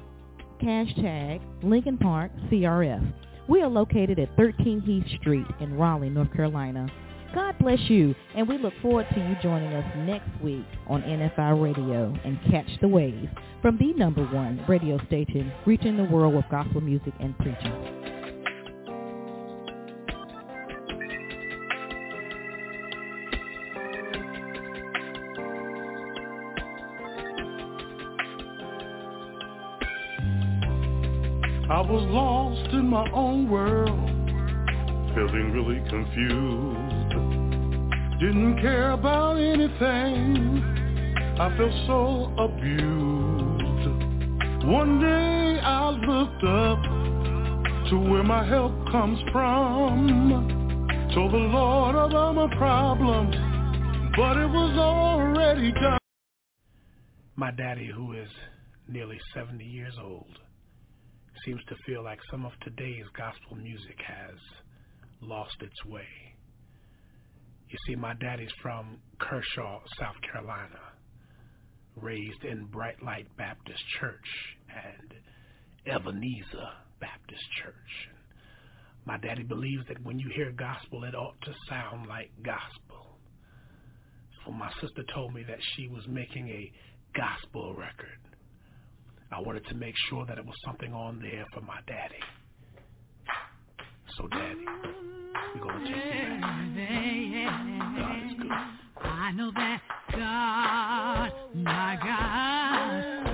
hashtag Lincoln Park CRF. We are located at 13 Heath Street in Raleigh, North Carolina. God bless you, and we look forward to you joining us next week on NFI Radio and Catch the Wave from the number one radio station reaching the world with gospel music and preaching. I was lost in my own world, feeling really confused. Didn't care about anything, I felt so abused. One day I looked up to where my help comes from. Told the Lord about my problem, but it was already done. My daddy, who is nearly 70 years old, seems to feel like some of today's gospel music has lost its way. You see, my daddy's from Kershaw, South Carolina, raised in Bright Light Baptist Church and Ebenezer Baptist Church. My daddy believes that when you hear gospel, it ought to sound like gospel. So my sister told me that she was making a gospel record. I wanted to make sure that it was something on there for my daddy. So, Daddy, we're going to take you back. God is good. I know that God, my God,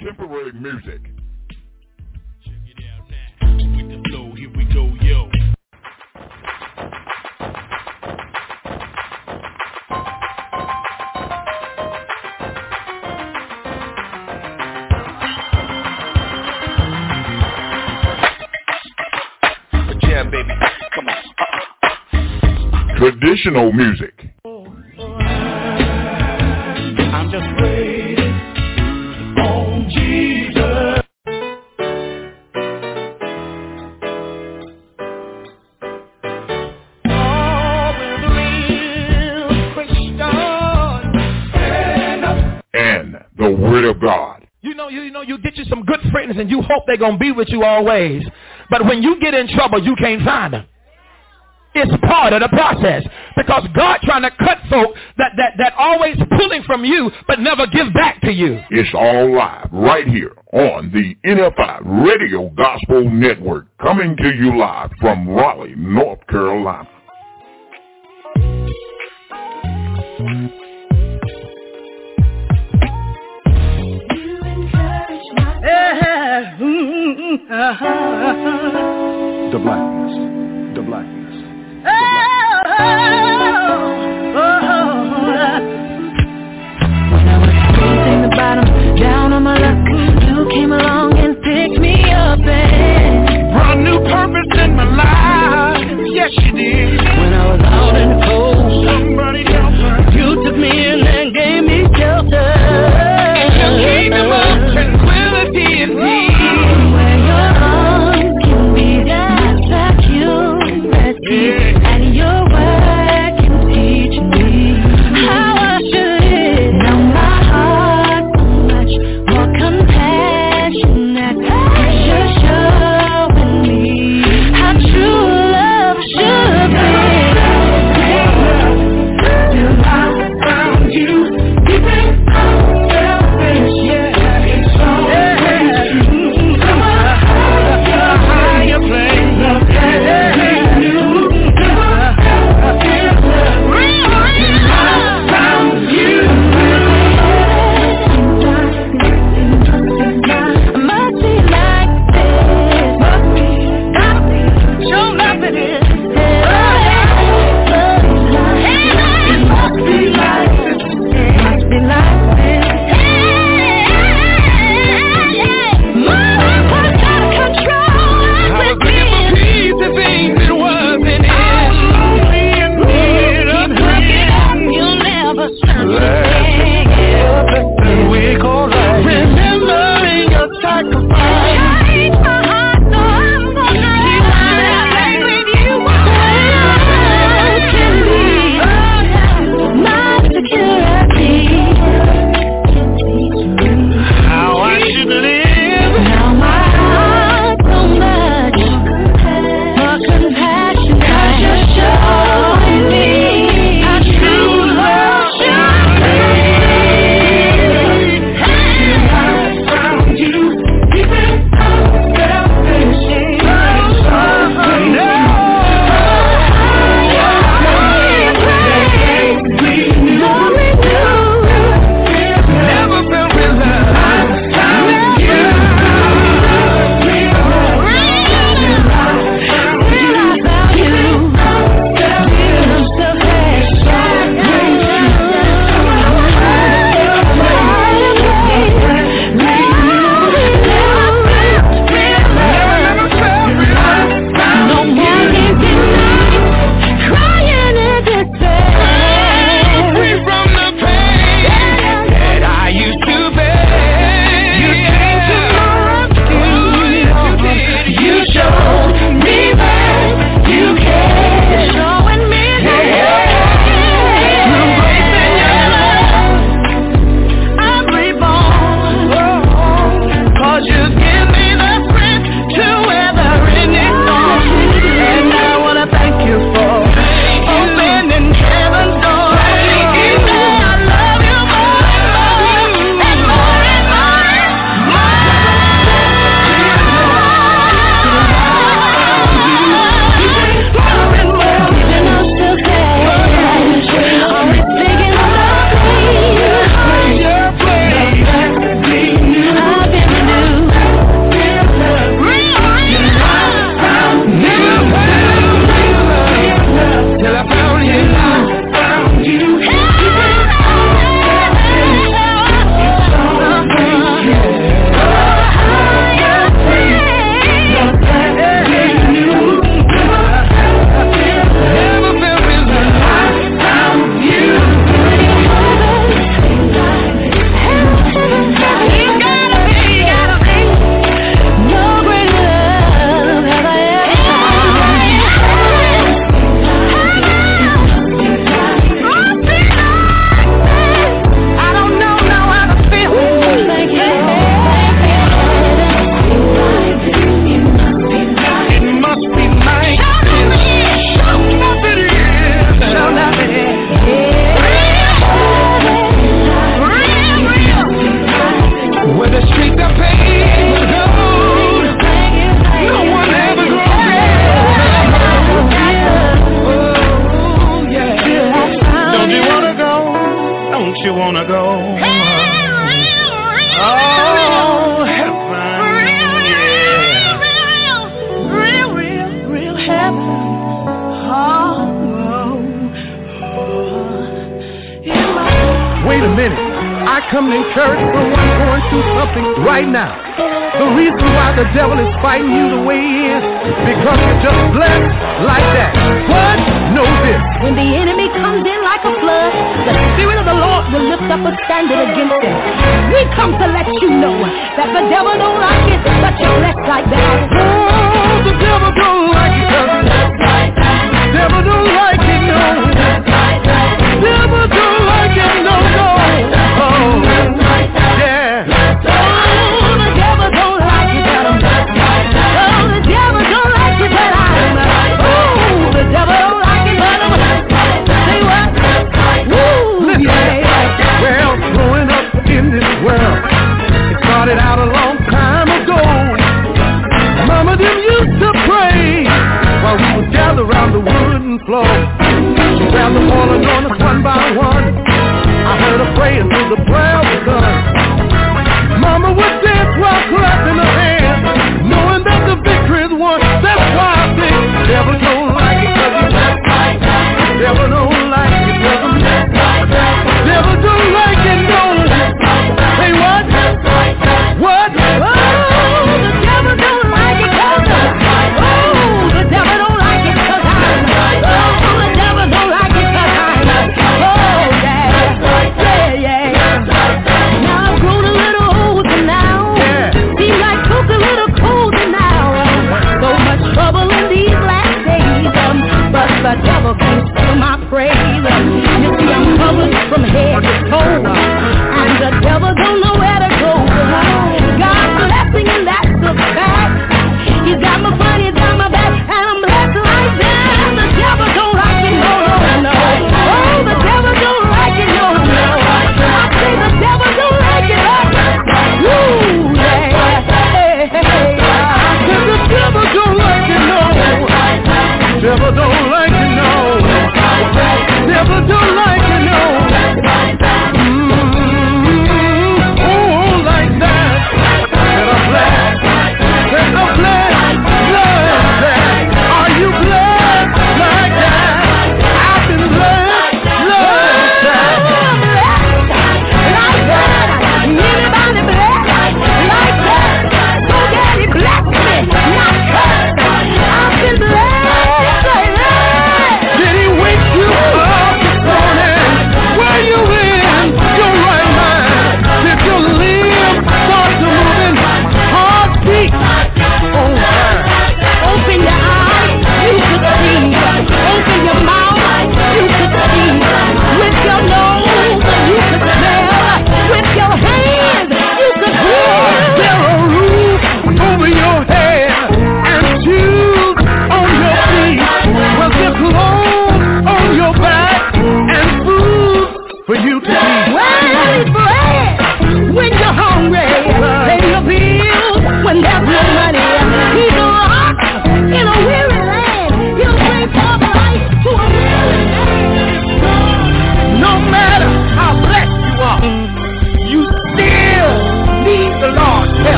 contemporary music. With the flow, here we go, yo. Yeah, baby. Come on. Traditional music. And you hope they're going to be with you always. But when you get in trouble, you can't find them. It's part of the process. Because God trying to cut folk that, that, that always pulling from you but never give back to you. It's all live right here on the NFI Radio Gospel Network, coming to you live from Raleigh, North Carolina. The blackness. The blackness. When I was facing the bottom, down on my luck, you came along and picked me up and Brought new purpose in my life. Yes, you did. When I was out in the cold, Somebody help her. you took me in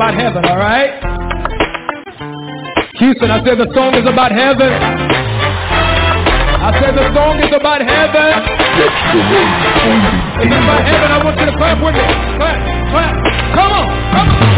about heaven, all right? Houston, I said the song is about heaven. I said the song is about heaven. It's about heaven. I want you to clap with me. Clap, clap. Come on, come on.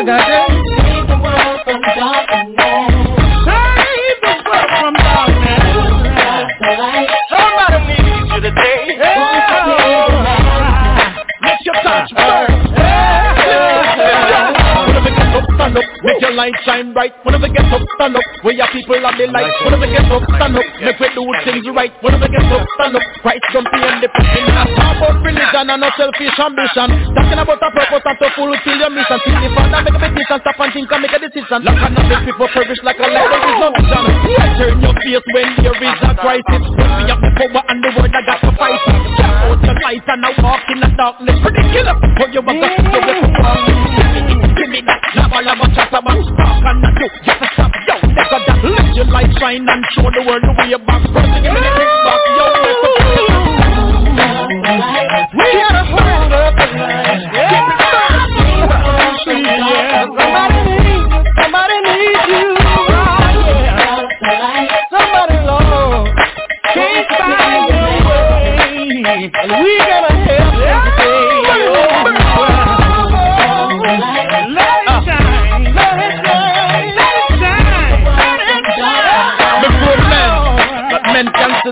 I got that. Save the world from darkness. Save the world from darkness. Somebody needs you today. Your touch burn. Your light shine bright. One of the get up, stand up. We are people of the light. When we get up, stand up. Make we do things right. When we get up, stand up. Right jumping and the pushing. Talk about religion and no selfish ambition. Talking about a purpose and to fulfill your mission. See the father make a decision, stop and think and make a decision. Like I know, the people perish like a light. There is no vision. I turn your face when there is a crisis. We have the power and the word that got to fight out your fight and now walk in the darkness. Ridiculous, for you was a you was a Give me that lava lava chata man. Spark and not do, just a stop, yo Nigga that. Let your light shine and show the world the way back First give me the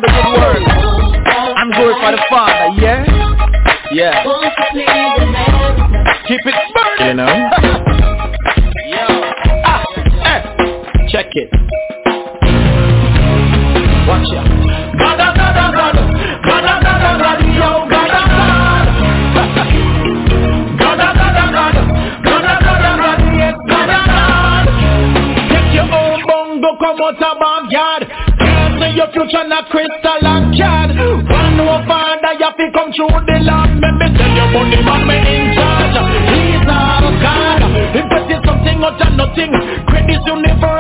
to the good word. I'm glorified the Father, yeah? Yeah. Keep it burning. You know? and a crystal and card One more and I have to come through the land Let me tell you about the man me in charge. He's our God. If it is something out of nothing. Credit universe.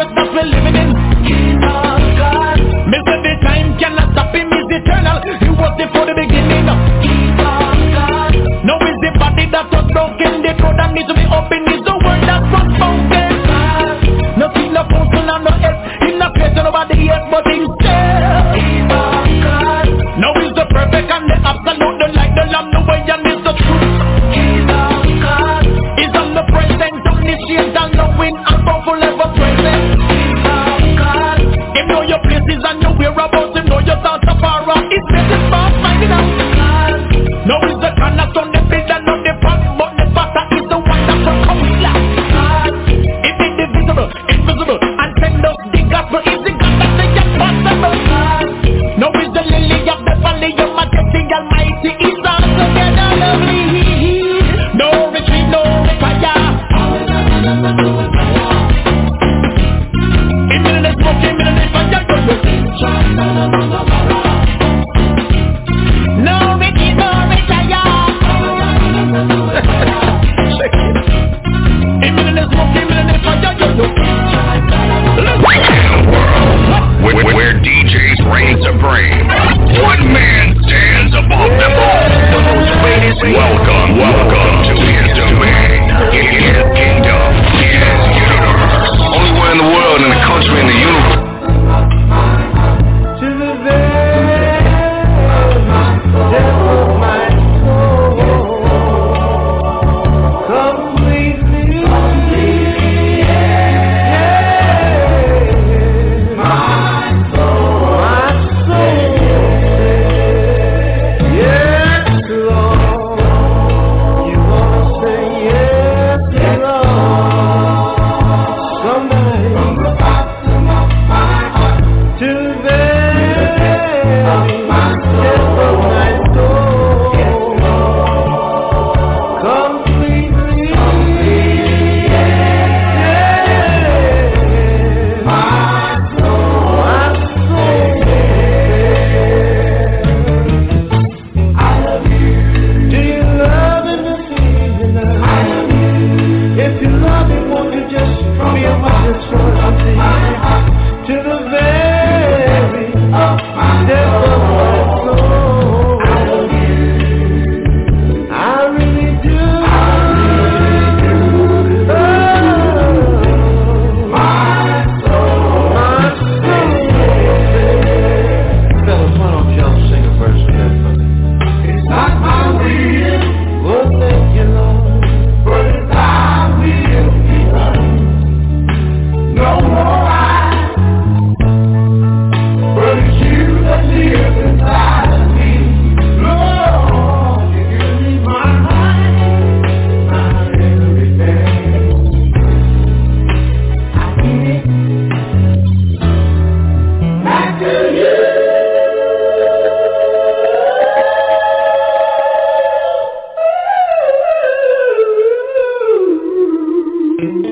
Thank you.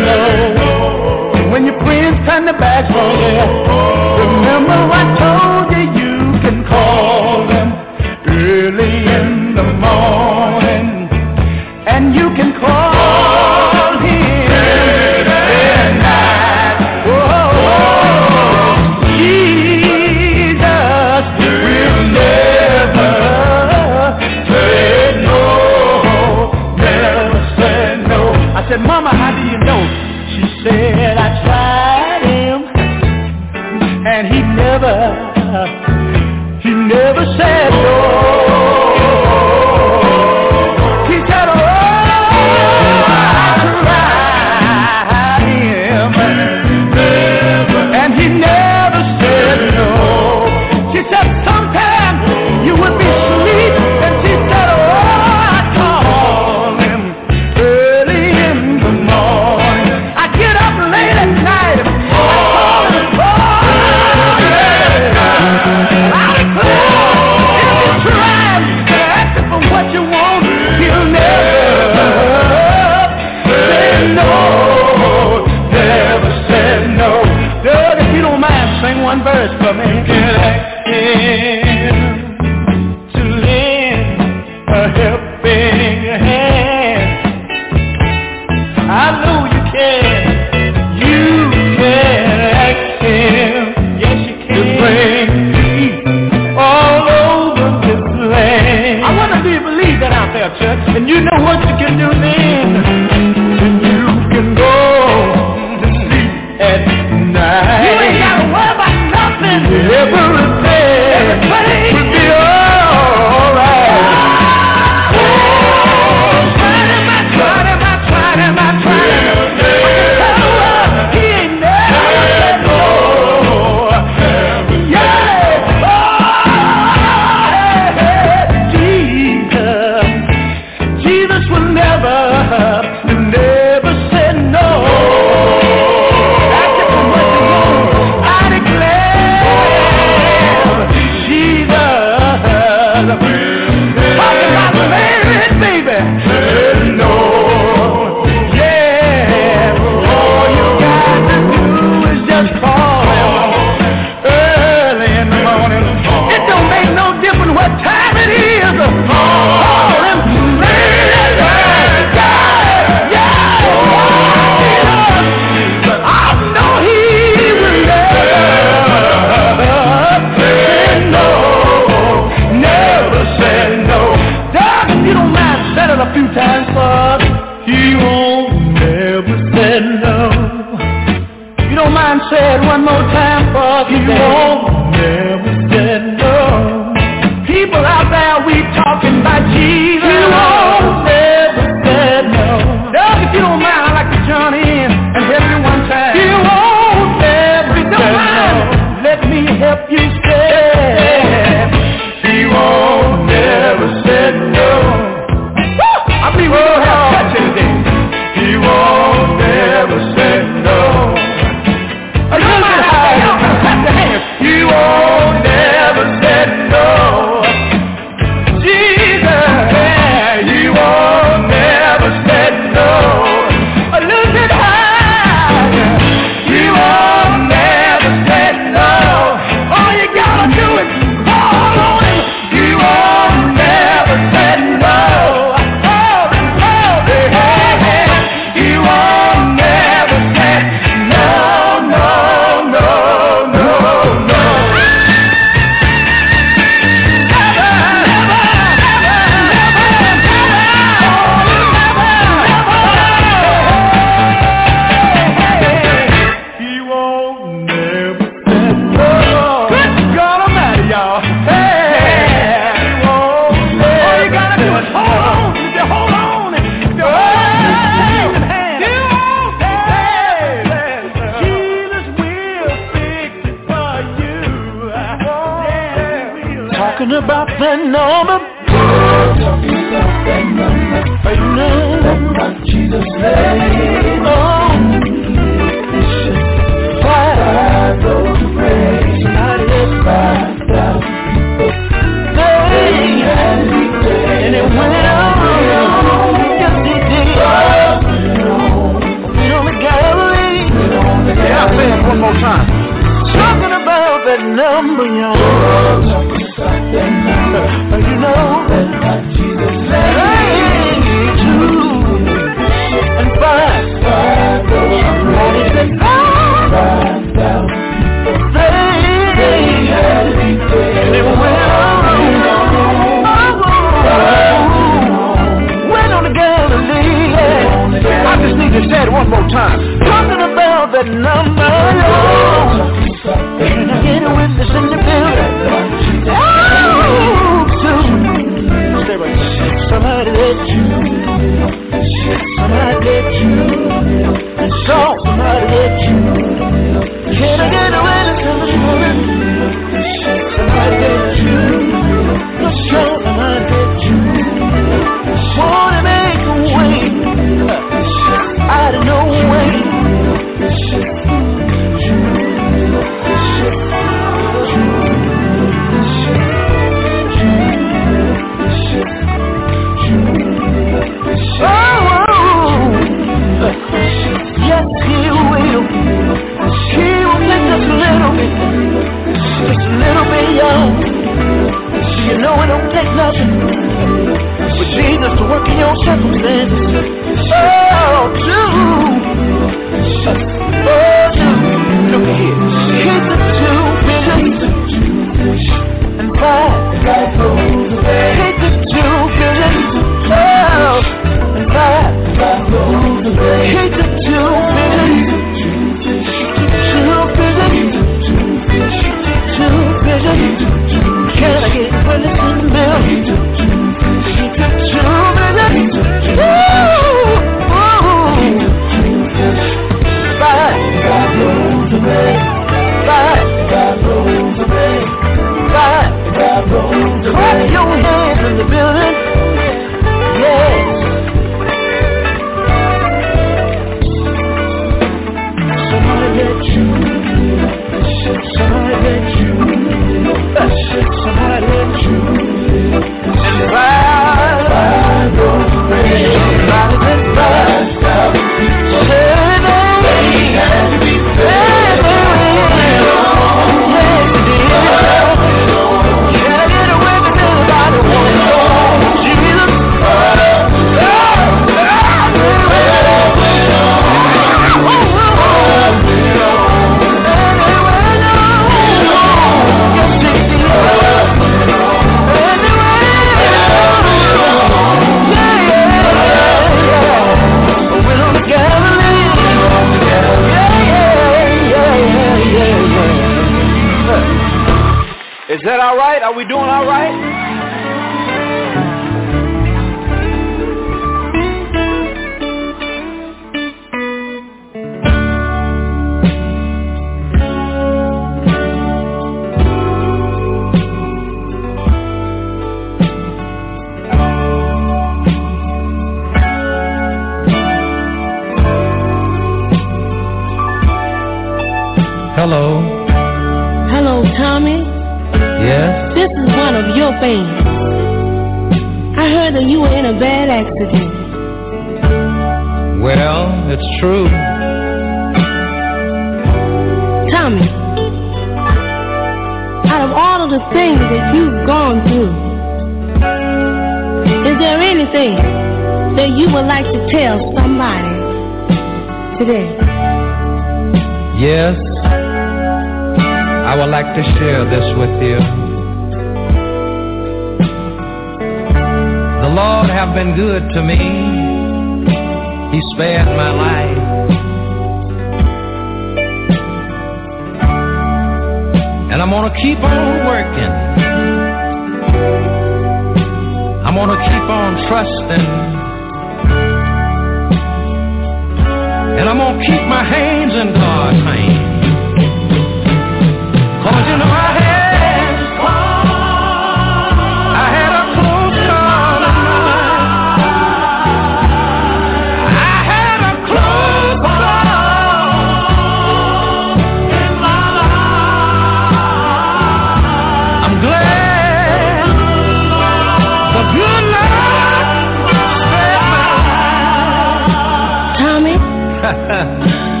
know. When your friends turn their backs on you.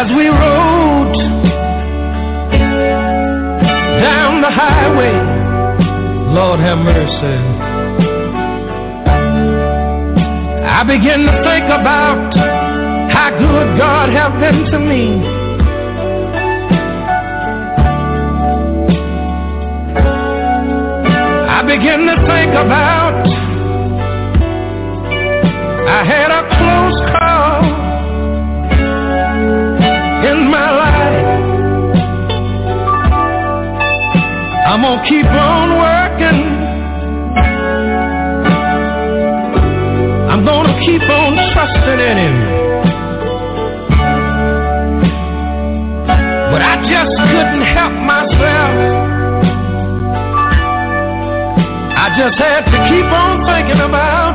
As we rode down the highway, Lord have mercy, I begin to think about how good God has been to me. I begin to think about I had a Gonna keep on working. I'm gonna keep on trusting in him. But I just couldn't help myself. I just had to keep on thinking about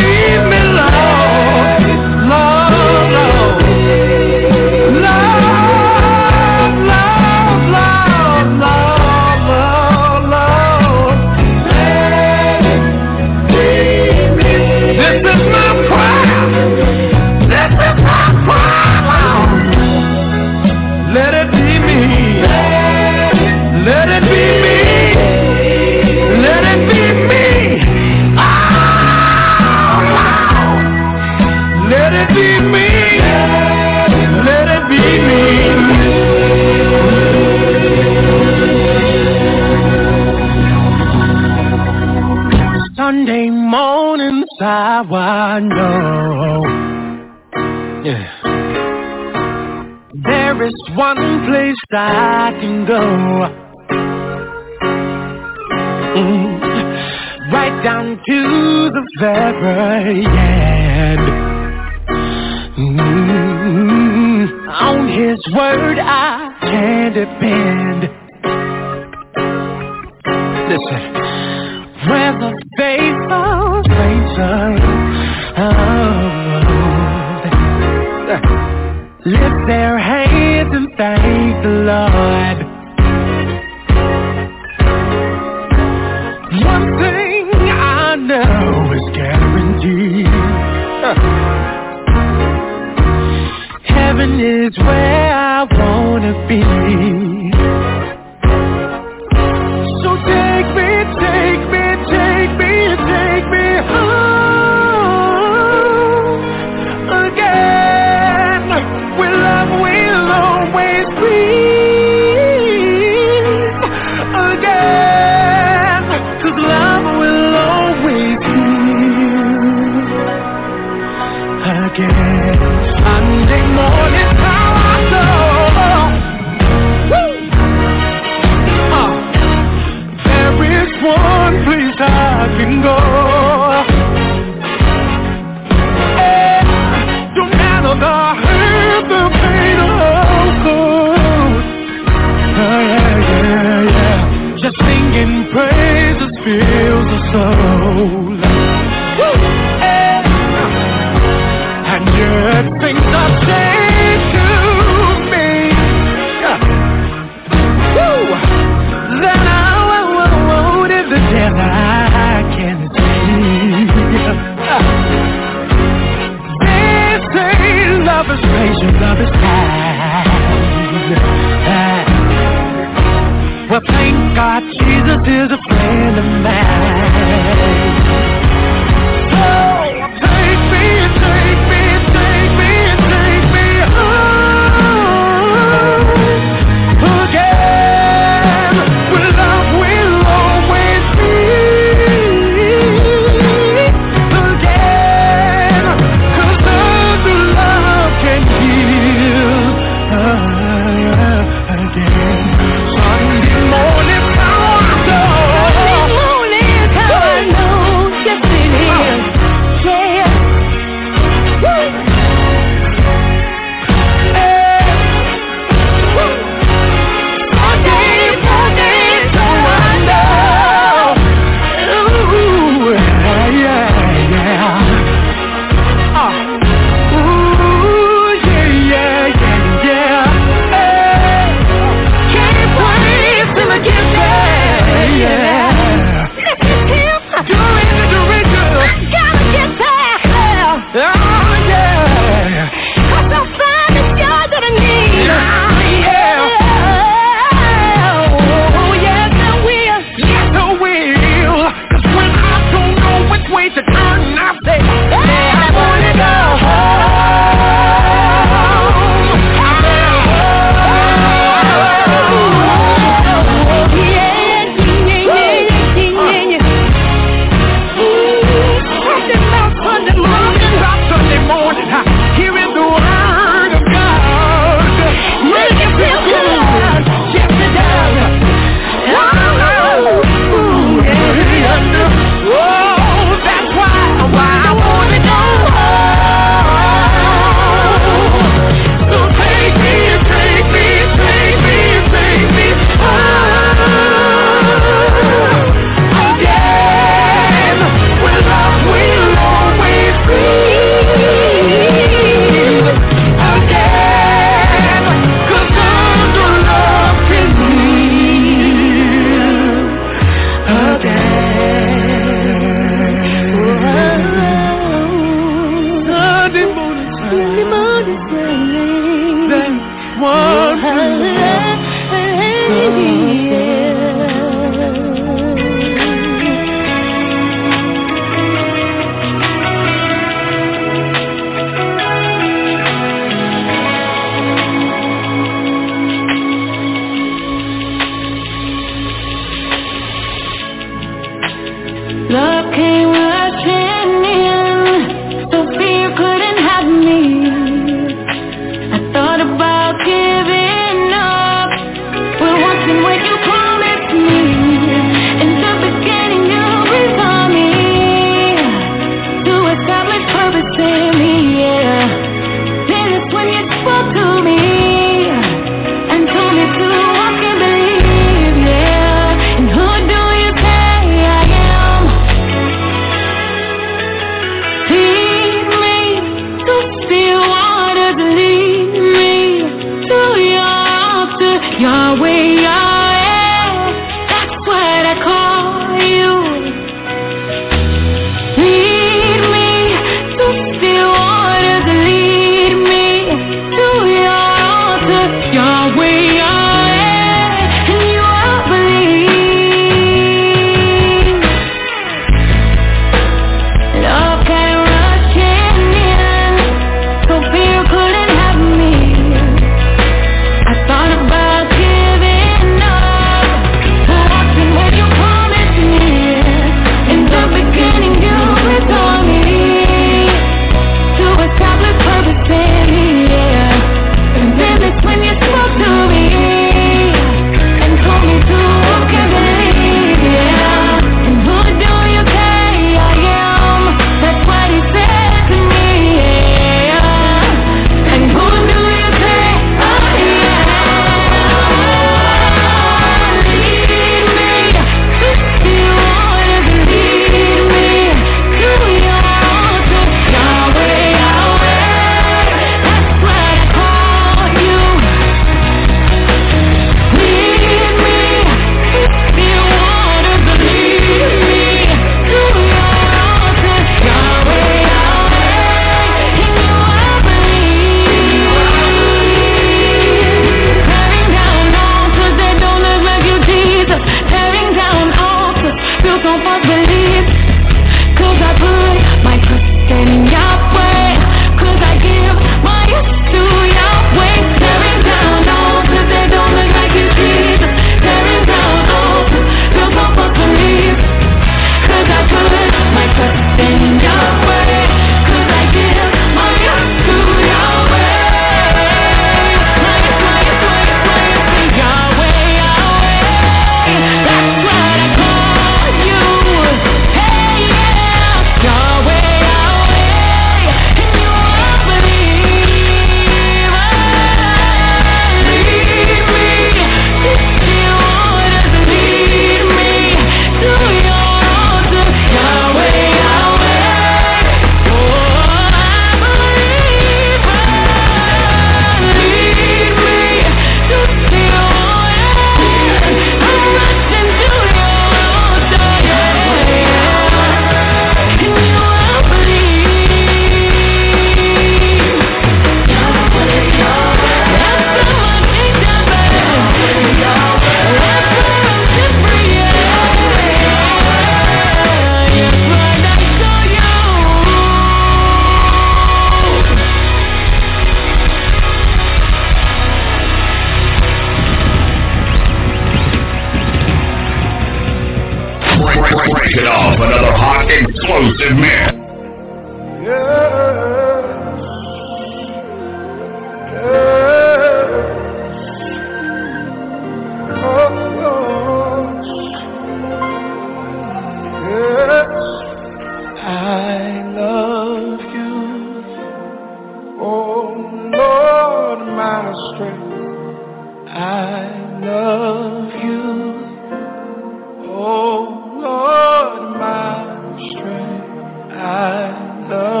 love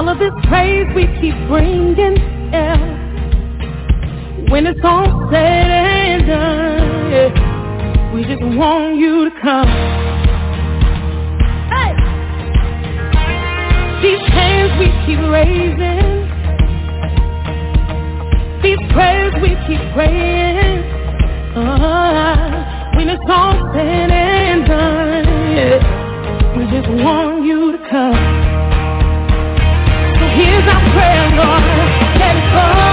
all of this praise we keep bringing, yeah. When it's all said and done, yeah. we just want you to come. Hey! These hands we keep raising, these prayers we keep praying. Uh, when it's all said and done, yeah. we just want prayer, Lord, can fall.